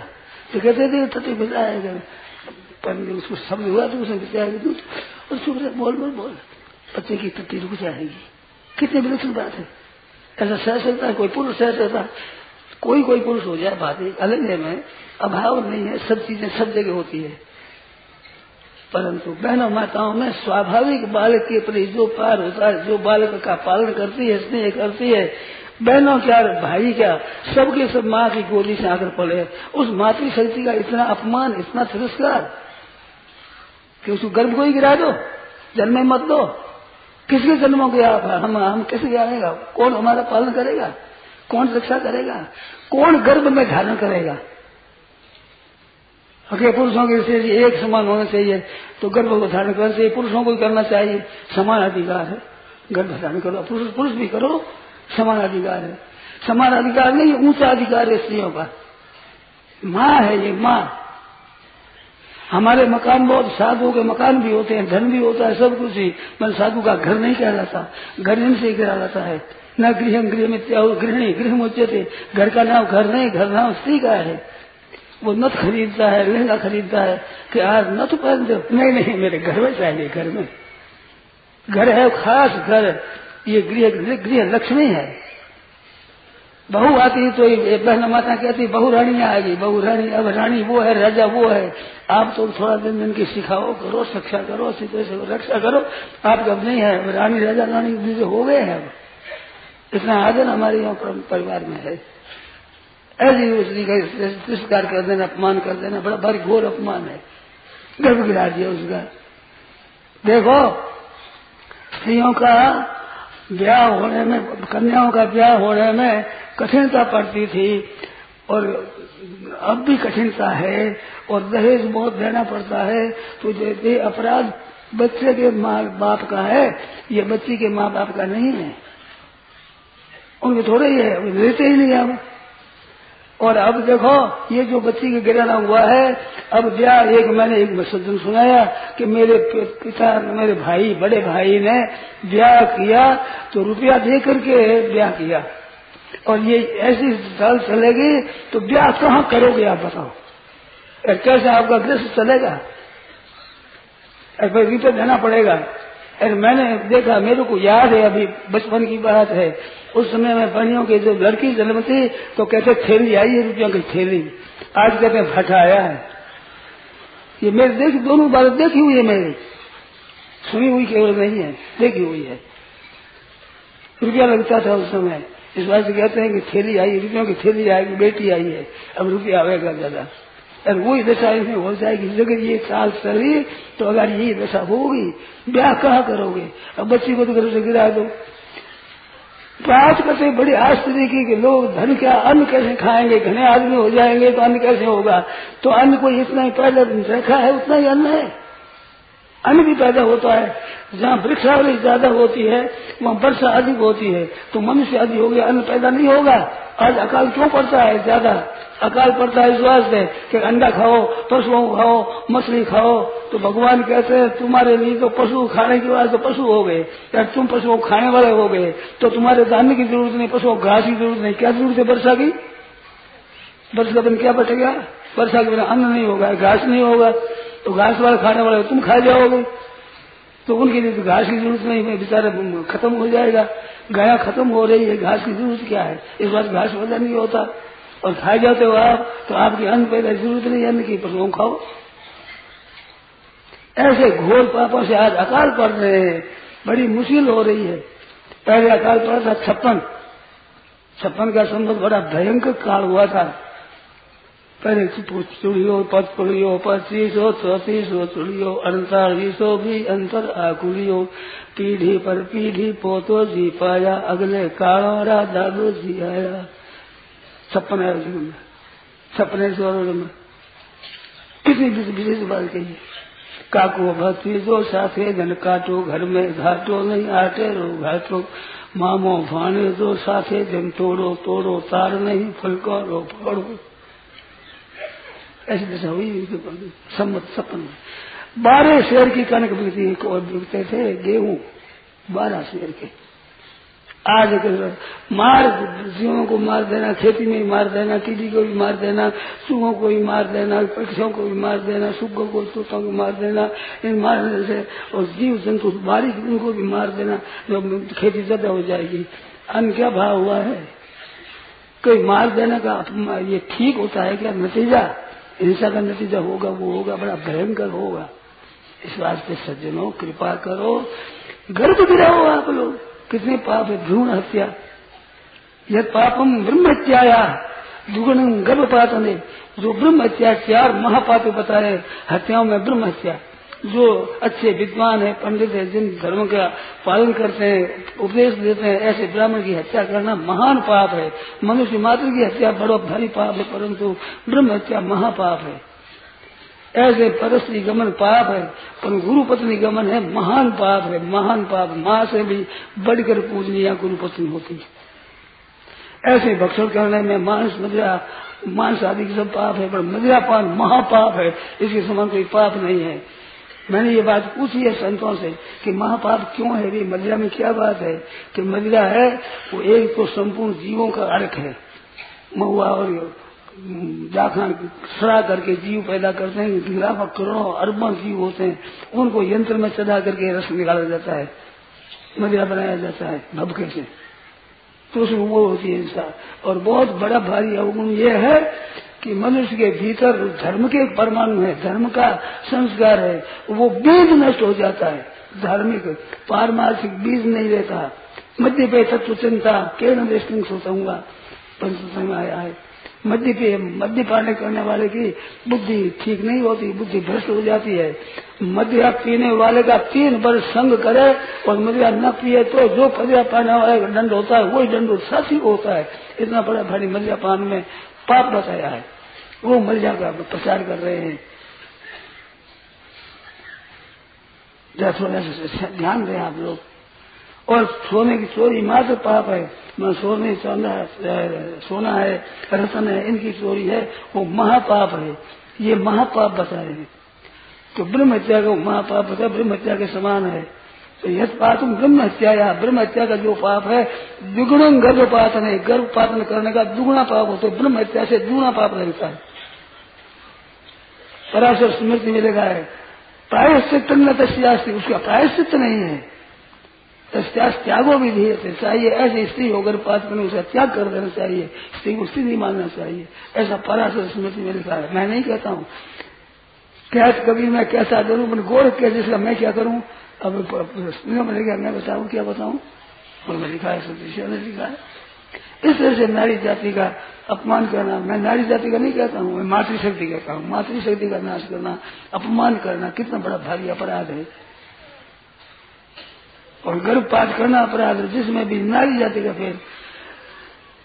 तो कहते थे तटी बिताएगा पर उसको शब्द हुआ तो उसने बिताएगा उसको बोल बोल बोल। बच्चे की तट्टी रुक जाएगी। कितनी विलक्षण बात है? ऐसा सह सकता है, कोई पुरुष सह सकता कोई कोई पुरुष हो जाए, बात एक अलग है में। अभाव नहीं है, सब चीज़ें सब जगह होती है। परंतु बहनों माताओं, में स्वाभाविक बालक के प्रति जो पार होता है, जो बालक का पालन करती है, स्नेह करती है, बहनों क्या भाई क्या सबके सब माँ की गोली से आकर पड़े उस मातृशक्ति का इतना अपमान, इतना तिरस्कार कि उसको गर्भ को ही गिरा दो, जन्म मत दो। किसके जन्मों के आप हम हम कैसे जानेगा कौन हमारा पालन करेगा? कौन रक्षा करेगा? कौन गर्भ में धारण करेगा? अगर पुरुषों के से एक समान होना चाहिए। तो गर्भ को धारण करना चाहिए पुरुषों को करना चाहिए। समान अधिकार है। गर्भ धारण करो। पुरुष पुरुष भी करो। समान अधिकार है। समान अधिकार नहीं, ऊँचा अधिकार है स्त्रियों का। माँ है ये माँ। हमारे मकान बहुत साधु के मकान भी होते हैं, धन भी होता है, सब कुछ ही। मैं साधु का घर नहीं कहलाता घर इनसे कहलाता है। न गृह गृह में गृहिणी, गृह मुच्यते घर का नाम घर नहीं, घर नाम स्त्री का है। वो नथ खरीदता है, लहंगा खरीदता है कि आज नथ पहन दो नहीं नहीं, मेरे घर में चाहिए, घर में। घर है, खास घर। ये गृह गृह लक्ष्मी है। बहू आती तो बहन माता कहती, बहु रानी आ गई, बहु रानी, अब रानी वो है, राजा वो है। आप तो थोड़ा दिन दिन की सिखाओ, करो, शिक्षा करो से रक्षा करो। आप अब नहीं है रानी, राजा, रानी हो गए हैं अब। इतना आदर हमारे यहाँ परिवार में है। ऐसे उसकी तिरस्कार कर देना अपमान कर देना, बड़ा भारी घोर अपमान है। गर्भ गिरा दिया उसका। देखो, स्त्रियों का ब्याह होने में, कन्याओं का ब्याह होने में कठिनता पड़ती थी और अब भी कठिनता है और दहेज बहुत देना पड़ता है। तो ये अपराध बच्चे के माँ बाप का है, ये बच्ची के माँ बाप का नहीं है। उनके थोड़े ही है देते ही नहीं अब। और अब देखो, ये जो बच्ची का गिराना हुआ है, अब ब्याह एक, मैंने एक सज्जन सुनाया कि मेरे पिता, मेरे भाई, बड़े भाई ने ब्याह किया तो रुपया दे करके ब्याह किया। और ये ऐसी साल चलेगी तो ब्याह कहाँ करोगे आप बताओ? कैसे आपका गृह चलेगा? रुपये देना पड़ेगा। अरे मैंने देखा, मेरे को याद है अभी, बचपन की बात है। उस समय में बनियों की जो लड़की जन्म थी तो कहते, थैली आई है रुपयों की थैली। आज कहते, फटा आया है। ये मेरे देख, दोनों बात देखी हुई है मेरी। सुनी हुई केवल नहीं है, देखी हुई है। रुपया लगता था उस समय। इस बात से कहते हैं कि थैली आई रुपयों की थैली आएगी, बेटी आई है। अब रुपया आएगा ज़्यादा। और वही दशा इसमें हो जाएगी। अगर ये साल चली तो अगर ये दशा होगी, ब्याह कहा करोगे? अब बच्ची को तो घर से गिरा दो। तो आज कल बड़ी आश्चर्य की कि लोग धन क्या, अन्न कैसे खाएँगे? घने आदमी हो जाएँगे तो अन्न कैसे होगा? तो अन्न को इतना ही पहले रखा है, उतना ही अन्न है। अन्न भी पैदा होता है। जहाँ वृक्षावली ज़्यादा होती है, वहाँ वर्षा अधिक होती है तो मनुष्य अधिक हो गया, अन्न पैदा नहीं होगा। आज अकाल क्यों पड़ता है ज़्यादा? अकाल पड़ता है इस वास्ते कि अंडा खाओ, पशुओं खाओ, मछली खाओ तो भगवान कहते हैं, तुम्हारे लिए तो पशु खाने के बाद तो पशु हो गए। या तुम पशुओं को खाने वाले हो गए तो तुम्हारे धान्य की ज़रूरत नहीं, पशुओं घास की ज़रूरत नहीं। क्या ज़रूरत है वर्षा की? वर्षा का दिन क्या बचेगा? वर्षा के बिना अन्न नहीं होगा, घास नहीं होगा। तो घास वाले खाने वाले तुम खा जाओगे। तो उनके लिए तो घास की ज़रूरत नहीं है, बेचारा खत्म हो जाएगा। गाया खत्म हो रही है, घास की ज़रूरत क्या है? इस बार घास वज़न नहीं होता। और खाए जाते हो आप तो आपकी अन्न पैदा ज़रूरत नहीं अन्न की पशुओं खाओ। ऐसे घोर पापों से आज अकाल पड़ रहे हैं। बड़ी मुश्किल हो रही है। पहले अकाल पड़ा था छप्पन। छप्पन का संबंध बड़ा भयंकर काल हुआ था। पहले चुड़ियो पचकुड़ियो पच्चीसो चौतीसो चुड़ियो अड़तालीसो भी अंतर आकुड़ियो पीढ़ी पर पीढ़ी पोतो जी पाया, अगले काड़ा दादो जी आया। छप्पन आयोजन में छप्पन में। किसी विशेष बात कही काको भक्ति जो साथे धन काटो घर में घाटो नहीं आटे, रो घाटो। मामो भाने जो साथे, जन तोड़ो तोड़ो तार नहीं, फुलको रो फोड़ो ऐसी दशा हुई सम्मत सपन। में बारह शेर की कनक बिकती और बिकते थे, गेहूँ, बारह शेर के। आज मार, जीवों को मार देना, खेती में मार देना टीडी को भी मार देना सुगों को भी मार देना, पक्षियों को भी मार देना सुगों को, तोतों को मार देना, इन मारने से, और जीव जंतु बारिश उनको भी मार देना, जो खेती ज़्यादा हो जाएगी। अन्न क्या भाव हुआ है? कोई मार देने का ये ठीक होता है क्या? नतीजा? हिंसा का नतीजा होगा, वो होगा, बड़ा भयंकर होगा। इस वास्ते सज्जनों, कृपा करो। गर्भ गिराओ आप लोग। कितने पाप है, भ्रूण हत्या। यह पापम ब्रह्म हत्याया दुगुण गर्भपात ने जो ब्रह्म हत्या चार महापाप बताए, हत्याओं में ब्रह्म हत्या जो अच्छे विद्वान है, पंडित है, जिन धर्म का पालन करते हैं, उपदेश देते हैं, ऐसे ब्राह्मण की हत्या करना महान पाप है। मनुष्य मात्र की हत्या बड़ा भारी पाप है, परंतु ब्रह्म हत्या महापाप है। ऐसे परस्त्री गमन पाप है, पर गुरु पत्नी गमन है, महान पाप है। महान पाप, माँ से भी बढ़कर पूजनीय गुरु पत्नी होती। है ऐसे भक्षण करने में मानस, मदिरा, मांस आदि सब पाप है, पर मदिरा पान महापाप है। इसके समान कोई पाप नहीं है। मैंने ये बात पूछी है संतों से कि महापाप क्यों है? भी मदिरा में क्या बात है? कि मदिरा है, वो एक तो संपूर्ण जीवों का अर्क है। महुआ और जाखा सड़ा करके जीव पैदा करते हैं, लाखों, करोड़ों, अरबों जीव होते हैं। उनको यंत्र में चढ़ा करके रस निकाला जाता है। मदिरा बनाया जाता है भबके से। तो उसमें वो होती है इंसान। और बहुत बड़ा भारी अवगुण ये है कि मनुष्य के भीतर धर्म के परमाणु है, धर्म का संस्कार है, वो बीज नष्ट हो जाता है। धार्मिक, पारमार्थिक बीज नहीं रहता। मध्य पे तत्व चिंता, केवल सोचूँगा पंचतत्व में आया है। मध्य पे मध्य पाने करने वाले की बुद्धि ठीक नहीं होती, बुद्धि भ्रष्ट हो जाती है। मध्य पीने वाले का तीन वर्ष संग करे और मदिरा न पिए तो जो मदिरा पाने वाले का दंड होता है, वही दंड साथी होता है। इतना बड़ा भारी मदिरा पान में पाप बताया है। वो मदिरा का प्रचार कर रहे हैं। ध्यान दें आप लोग। और सोने की चोरी मात्र पाप है। मैं सोने सोना सोना है, रतन है, इनकी चोरी है, वो महापाप है। ये महापाप बता रहे हैं। तो ब्रह्म हत्या का महापाप बता ब्रह्म हत्या के समान है। तो पाप ब्रह्म हत्या या ब्रह्म हत्या का जो पाप है द्विगुण गर्भपातन है गर्भपातन करने का दुगुना पाप है ब्रह्म हत्या से दुगुना पाप लगता है। पराशर स्मृति मिलेगा है प्रायश्चित न तस्यास्ती, उसका प्रायश्चित नहीं है। तस्यास त्यागो भी धीरे चाहिए ऐसी स्त्री होकर पास करने उसका त्याग कर देना चाहिए, स्त्री को स्त्री नहीं मानना चाहिए। ऐसा पराशर स्मृति में लिखा है। मैं नहीं कहता हूँ क्या कभी मैं कैसा करूँ, मैंने गोर क्या जिसका मैं क्या करूँ? अब मैंने क्या मैं बताऊँ, क्या बताऊँ? और मैं लिखा है। सतीश ने लिखा है इस तरह से नारी जाति का अपमान करना, मैं नारी जाति का नहीं कहता हूँ, मैं मातृशक्ति कहता हूँ। मातृशक्ति का नाश करना, अपमान करना कितना बड़ा भारी अपराध है। और गर्भपात करना अपराध है, जिसमें भी नारी जाति का फिर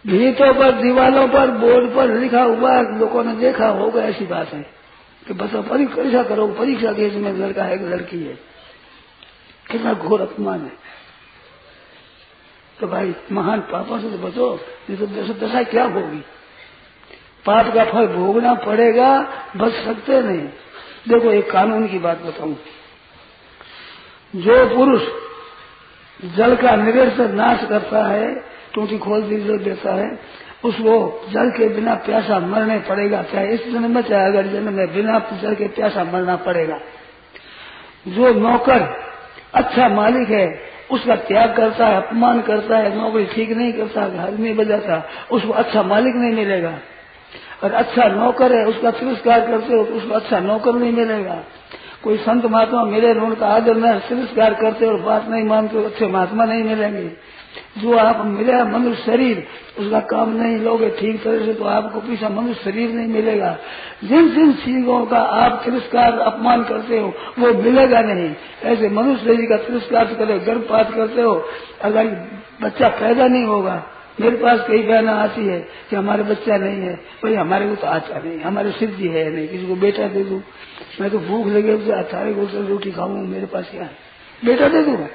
भीतों पर, दीवालों पर, बोर्ड पर लिखा हुआ लोगों ने देखा होगा, ऐसी बात है कि बस परीक्षा करो, परीक्षा के इसमें लड़का है कि लड़की है। कितना घोर अपमान है। तो भाई, महान पापों से तो बचो, नहीं तो दशा दशा क्या होगी? पाप का फल भोगना पड़ेगा, बच सकते नहीं। देखो, एक कानून की बात बताऊँ। जो पुरुष जल का निरंतर नाश करता है, टूटी खोल दी देता है, उसको जल के बिना प्यासा मरने पड़ेगा। चाहे इस जन्म में, चाहे अगर जन्म में, बिना जल के प्यासा मरना पड़ेगा। जो नौकर अच्छा मालिक है, उसका त्याग करता है, अपमान करता है, नौकरी ठीक नहीं करता, घर नहीं बजाता उसको अच्छा मालिक नहीं मिलेगा। और अच्छा नौकर है, उसका तिरस्कार करते हो तो उसको अच्छा नौकर नहीं मिलेगा। कोई संत महात्मा मिले, उनका आदर न, तिरस्कार करते और बात नहीं मानते अच्छे महात्मा नहीं मिलेंगे। जो आप मिले मनुष्य शरीर, उसका काम नहीं लोगे ठीक तरह से तो आपको पीछा मनुष्य शरीर नहीं मिलेगा। जिन जिन चीज़ों का आप तिरस्कार अपमान करते हो, वो मिलेगा नहीं। ऐसे मनुष्य शरीर का तिरस्कार करे, गर्भपात करते हो, अगर बच्चा पैदा नहीं होगा, मेरे पास कई बहना आती है कि हमारे बच्चा नहीं है, भाई हमारे को तो आता नहीं, हमारे सिद्धि है नहीं, किसी को बेटा दे दू, मैं तो भूख लगे उसे अठारह को रोटी खाऊँगा मेरे पास क्या है? बेटा दे दूँगा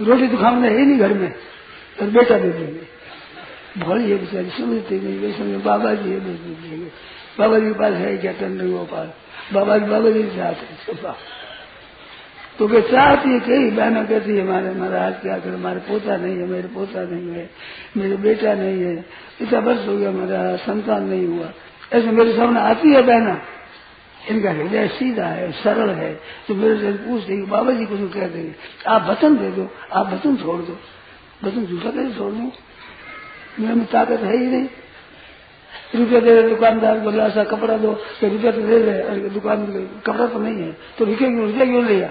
रोटी तो खाऊँगा, है नहीं घर में। और बेटा दे देंगे। भोल ये बेचारी, समझते नहीं वे समझ बाबा जी है देंगे बाबा जी के पास है क्या? टंडन गोपाल बाबा जी बाबा जी से आते हैं तो वे चाहती है कई बहनों कहती है हमारे महाराज क्या कर? हमारे पोता नहीं है, मेरे पोता नहीं है, मेरे बेटा नहीं है। इतना वर्ष हो गया, मेरा, संतान नहीं हुआ। ऐसे मेरे सामने आती है बहना। इनका हृदय सीधा है, सरल है। तो मेरे से पूछ कि बाबा जी कुछ कह देंगे, आप वचन दे दो, आप वचन छोड़ दो। वचन झूठा कैसे छोड़ दो मेरे में ताकत है ही नहीं। रुपया दे रहे दुकानदार बोला सा कपड़ा दो तो रुपया तो दे रहे दुकान कपड़ा तो नहीं है। तो रुपये क्यों रुपया क्यों लिया?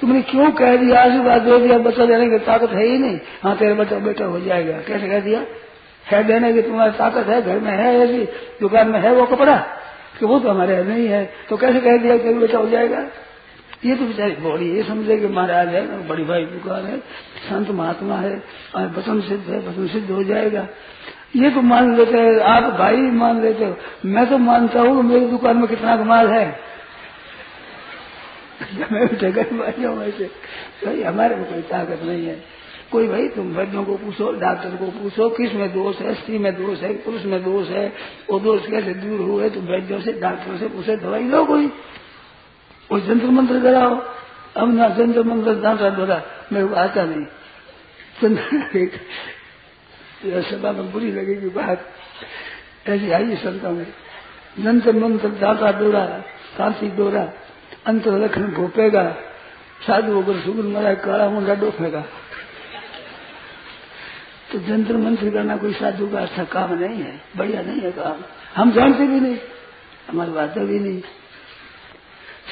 तुमने क्यों कह दिया, आशीर्वाद दे दिया बच्चा देने की ताकत है ही नहीं। हाँ तेरे बच्चा बेटा हो जाएगा। कैसे कह दिया? है देने की तुम्हारी ताकत है, घर में है ऐसी, दुकान में है वो कपड़ा? कि वो तो हमारे नहीं है तो कैसे कह दिया तेरे बेटा हो जाएगा? ये तो बेचारी बड़ी ये समझे कि महाराज है, बड़ी भाई दुकान है, संत महात्मा है, और वचन सिद्ध है, वचन सिद्ध हो जाएगा। ये तो मान लेते हैं, आप भाई मान लेते हो। मैं तो मानता हूँ, मेरी दुकान में कितना कमाल है। मैं गरीब वैसे। भाई, हमारे में कोई ताकत नहीं है। कोई भाई, तुम वैद्यों को पूछो, डॉक्टर को पूछो, किसमें दोष है, स्त्री में दोष है, पुरुष में दोष है, वो दोष कैसे दूर हुए तुम वैद्यों से, डॉक्टरों से पूछे, दवाई लो कोई। वो जंत्र मंत्र कराओ। अब ना जंत्र मंत्र डांटा डोरा मेरे को आता नहीं। सभा में बुरी लगेगी बात। ऐसी आई संता में। जंत्र मंत्र दाता डोरा कांसी डोरा अंतर लखन भोपेगा, साधु होकर सुगुन मरा काला मुंडा डोफेगा तो जंत्र मंत्र करना कोई साधु का अच्छा काम नहीं है, बढ़िया नहीं है काम। हम जानते भी नहीं, हमारी बातें भी नहीं।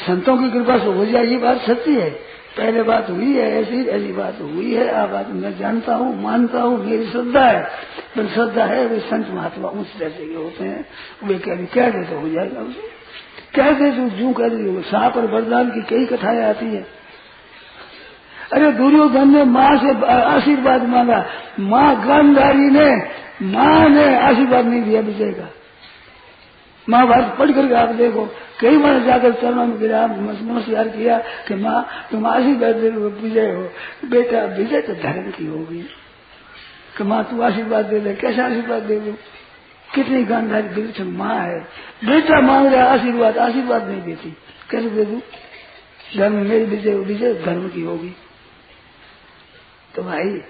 संतों की कृपा से हो जाए, ये बात सच्ची है। पहले बात हुई है, ऐसी ऐसी बात हुई है आप बात मैं जानता हूँ, मानता हूँ, मेरी श्रद्धा है। पर श्रद्धा है, वे संत महात्मा उस जैसे के होते हैं, वे कह क्या दे तो हो जाएगा उसे? क्या दे जू कह दी सांप और वरदान की कई कथाएँ आती है। अरे दुर्योधन ने माँ से आशीर्वाद मांगा। माँ गांधारी ने, माँ ने आशीर्वाद नहीं दिया विजय का। महाभारत पढ़ करके आप देखो, कई बार जाकर चरणों में गिरा नमस्कार किया कि माँ, तुम आशीर्वाद दे विजय हो। बेटा, विजय तो धर्म की होगी। कि माँ, तू आशीर्वाद दे दे, कैसा आशीर्वाद दे दू? कितनी गांधारी विलक्षण माँ है। बेटा मांग रहा आशीर्वाद आशीर्वाद नहीं देती। कैसे दे दू? धर्म मेरी विजय विजय धर्म की होगी। तो भाई,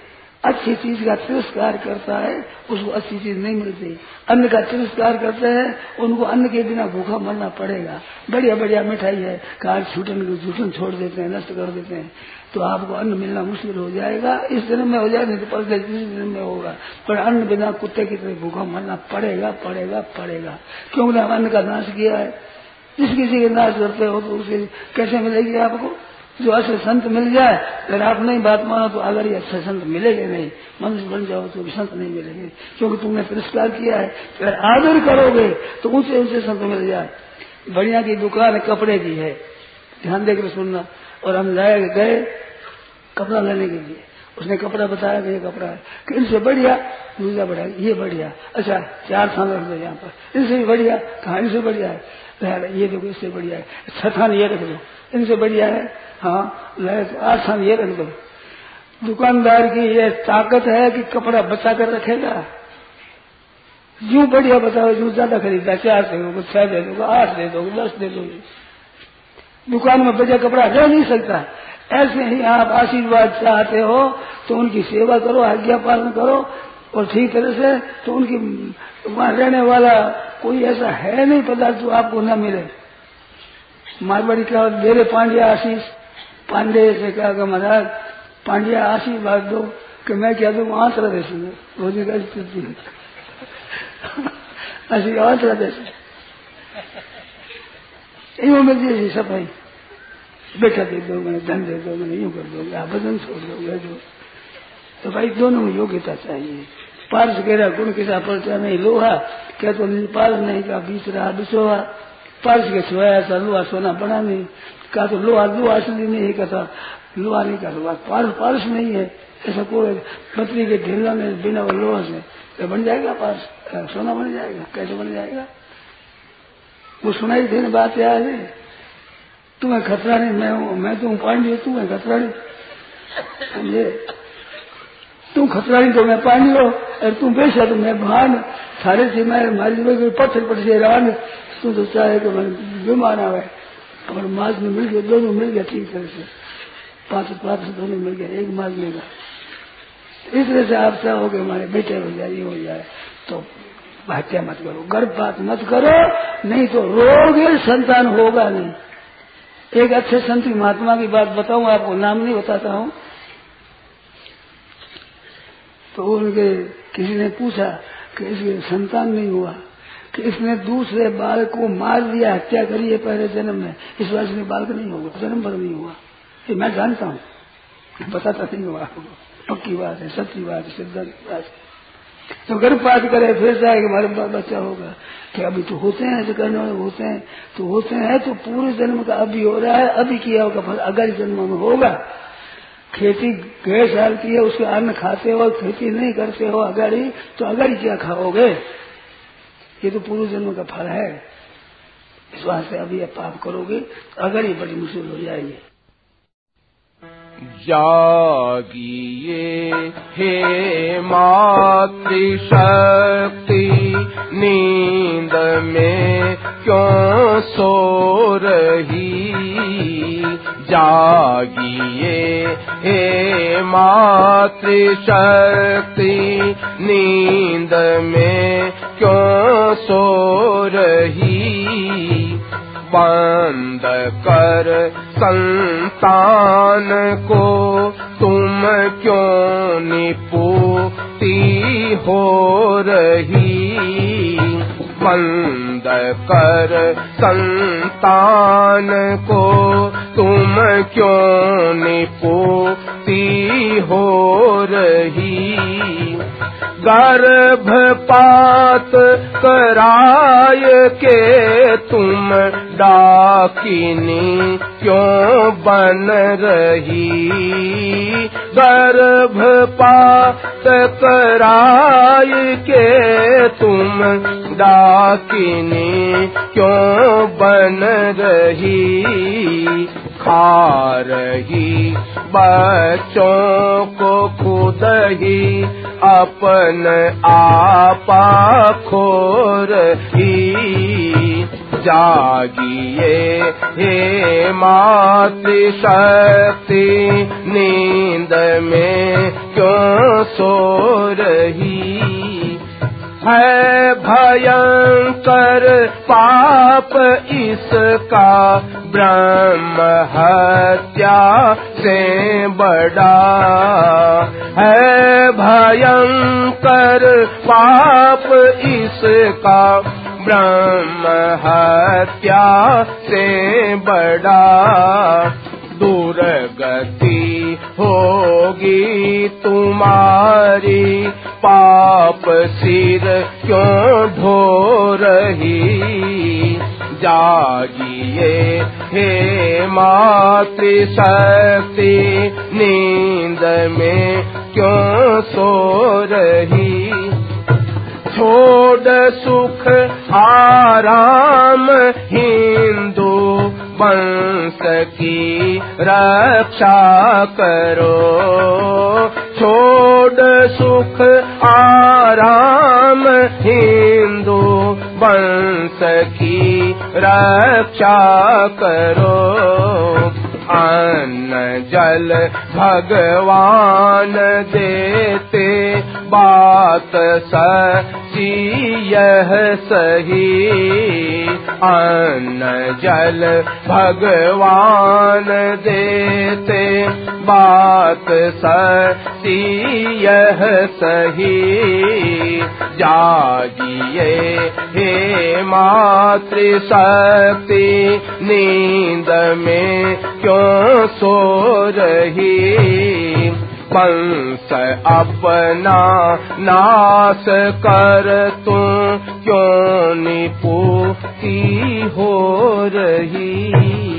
अच्छी चीज़ का तिरस्कार करता है, उसको अच्छी चीज़ नहीं मिलती। अन्न का तिरस्कार करते हैं, उनको अन्न के बिना भूखा मरना पड़ेगा। बढ़िया बढ़िया मिठाई है कार छूटन, झूठन छोड़ देते हैं, नष्ट कर देते हैं। तो आपको अन्न मिलना मुश्किल हो जाएगा। इस दिन में हो जाए, नहीं तो दूसरे दिन में होगा। पर अन्न बिना कुत्ते की तरह भूखा मरना पड़ेगा पड़ेगा पड़ेगा। क्योंकि अन्न का नाश किया है? जिस किसी के नाश करते हो तो उसे कैसे मिलेगी आपको? जो अच्छे संत मिल जाए, अगर आप नहीं बात मानो तो अगर ये अच्छे संत मिलेंगे नहीं, मनुष्य बन जाओ तो भी संत नहीं मिलेंगे। क्योंकि तुमने तिरस्कार किया है, अगर आदर करोगे तो ऊँचे ऊँचे संत मिल जाए। बढ़िया की दुकान कपड़े की है। ध्यान देकर सुनना। और हम जाए गए कपड़ा लेने के लिए। उसने कपड़ा बताया कि ये कपड़ा है। कि इनसे बढ़िया, दूसरा बढ़िया, ये बढ़िया। अच्छा चार थान रख दो यहाँ पर। इनसे भी बढ़िया, कहा इनसे बढ़िया है? ये देखो इससे बढ़िया है। छठान ये रख दो। इनसे बढ़िया है। हाँ आसान ये रख दो। दुकानदार की ये ताकत है कि कपड़ा बचा कर रखेगा। यूँ बढ़िया बताओ, यूँ ज़्यादा खरीदता चार दे दोगे, छह दे दोगे, आठ दे दोगे, दस दे दोगे। दुकान में बचा कपड़ा रह नहीं सकता। ऐसे ही आप आशीर्वाद चाहते हो तो उनकी सेवा करो, आज्ञा पालन करो, और ठीक तरह से तो उनकी, वहाँ रहने वाला कोई ऐसा है नहीं पदार्थ जो आपको न मिले। मारवाड़ी का मेरे पांडे आशीष पांडे से कहा कि महाराज पांड्या आशीर्वाद दो कि मैं क्या दू आंतरा देश में रोजी का स्थिति ऐसी आंतरा देश यूँ मिल जैसी सफ़ाई। बेटा दे दो, मैंने धन दे दो, मैंने यूँ कर दो आप भजन छोड़ दो जो तो भाई दोनों में योग्यता चाहिए। पार्स कह रहा गुण के साथ परचा नहीं, लोहा, क्या तो पार्स नहीं का बीच रहा बिछोहा पार्स के सोया था लोहा सोना बना नहीं। कहा तो लोहा लोहा असली नहीं है कहता लोहा नहीं कहता पारस पारस नहीं है। ऐसा कोई पत्नी के ढेला में बिना लोहा से तो बन जाएगा पारस? सोना बन जाएगा? कैसे बन जाएगा? वो सुनाई देने बात याद है? तुम्हें खतरा नहीं, मैं हूँ, मैं तो पांडी तू है खतरा नहीं। समझे? तुम खतरा नहीं तो मैं पानी हो और तुम बेचा तो मैं भान सारे से मैं मारी पत्थर पट से रान तू तो चाहे कि मैं बीमार आवे और मार्ग में मिल गया, दोनों मिल गया ठीक तरह से। पाँच पाँच दोनों मिल गया, एक मार्ग मिलेगा इस तरह से आप चाहो कि हमारे बेटे हो जाए ये हो जाए तो हत्या मत करो, गर्भपात मत करो, नहीं तो रोगे संतान होगा नहीं। एक अच्छे संत महात्मा की बात बताऊँ, आपको नाम नहीं बताता हूँ। तो उनके किसी ने पूछा कि इसके संतान नहीं हुआ। कि इसने दूसरे बालक को मार दिया, हत्या करी है पहले जन्म में। इस वजह से बालक नहीं होगा, जन्म भर नहीं हुआ। ये मैं जानता हूँ। बताता नहीं हुआ। पक्की बात है सच्ची बात है, सिद्धांत बात है। तो गर्भपात करे, फिर जाए कि हमारे बाल बच्चा होगा। कि अभी तो होते हैं, जो करने वाले होते हैं तो होते हैं तो पूरे जन्म का अभी हो रहा है, अभी किया होगा फल अगर जन्म में होगा, खेती गए साल की है, उसके अन्न खाते हो, खेती नहीं करते हो, अगर ही तो अगर ही क्या खाओगे? ये तो पूर्व जन्म का फल है। इस वास्ते अभी आप पाप करोगे तो अगर ये बड़ी मुश्किल हो जाएगी। जागिए हे मातृशक्ति, नींद में क्यों सो रही? जागिए हे मातृशक्ति, नींद में क्यों सो रही, बंद कर संतान को। तुम क्यों निपुती हो रही, बंद कर संतान को। तुम क्यों निपुती हो रही गर्भपात कराय के तुम डाकिनी क्यों बन रही? गर्भपात कराय के तुम डाकिनी क्यों बन रही? खा रही, बच्चों को खुद ही अपन आपा खोर ही जागिए, हे मातृ शक्ति, नींद में क्यों सो रही? है भयंकर पाप इसका ब्रह्म हत्या से बड़ा है। भयंकर पाप इसका ब्रह्म हत्या से बड़ा दुर्गति होगी तुम्हारी पाप सिर क्यों ढो रही? जागिए हे मातृ शक्ति नींद में क्यों सो रही? छोड़ सुख आराम हिंदू वंश की रक्षा करो। छोड़ सुख आराम हिंदू वंश की रक्षा करो। अन्न जल भगवान देते बात सची यह सही अन्न जल भगवान देते। बात सची यह सही। जागिए हे मातृ शक्ति नींद में क्यों सो रही? पंस अपना नाश कर तू क्यों निपुती हो रही?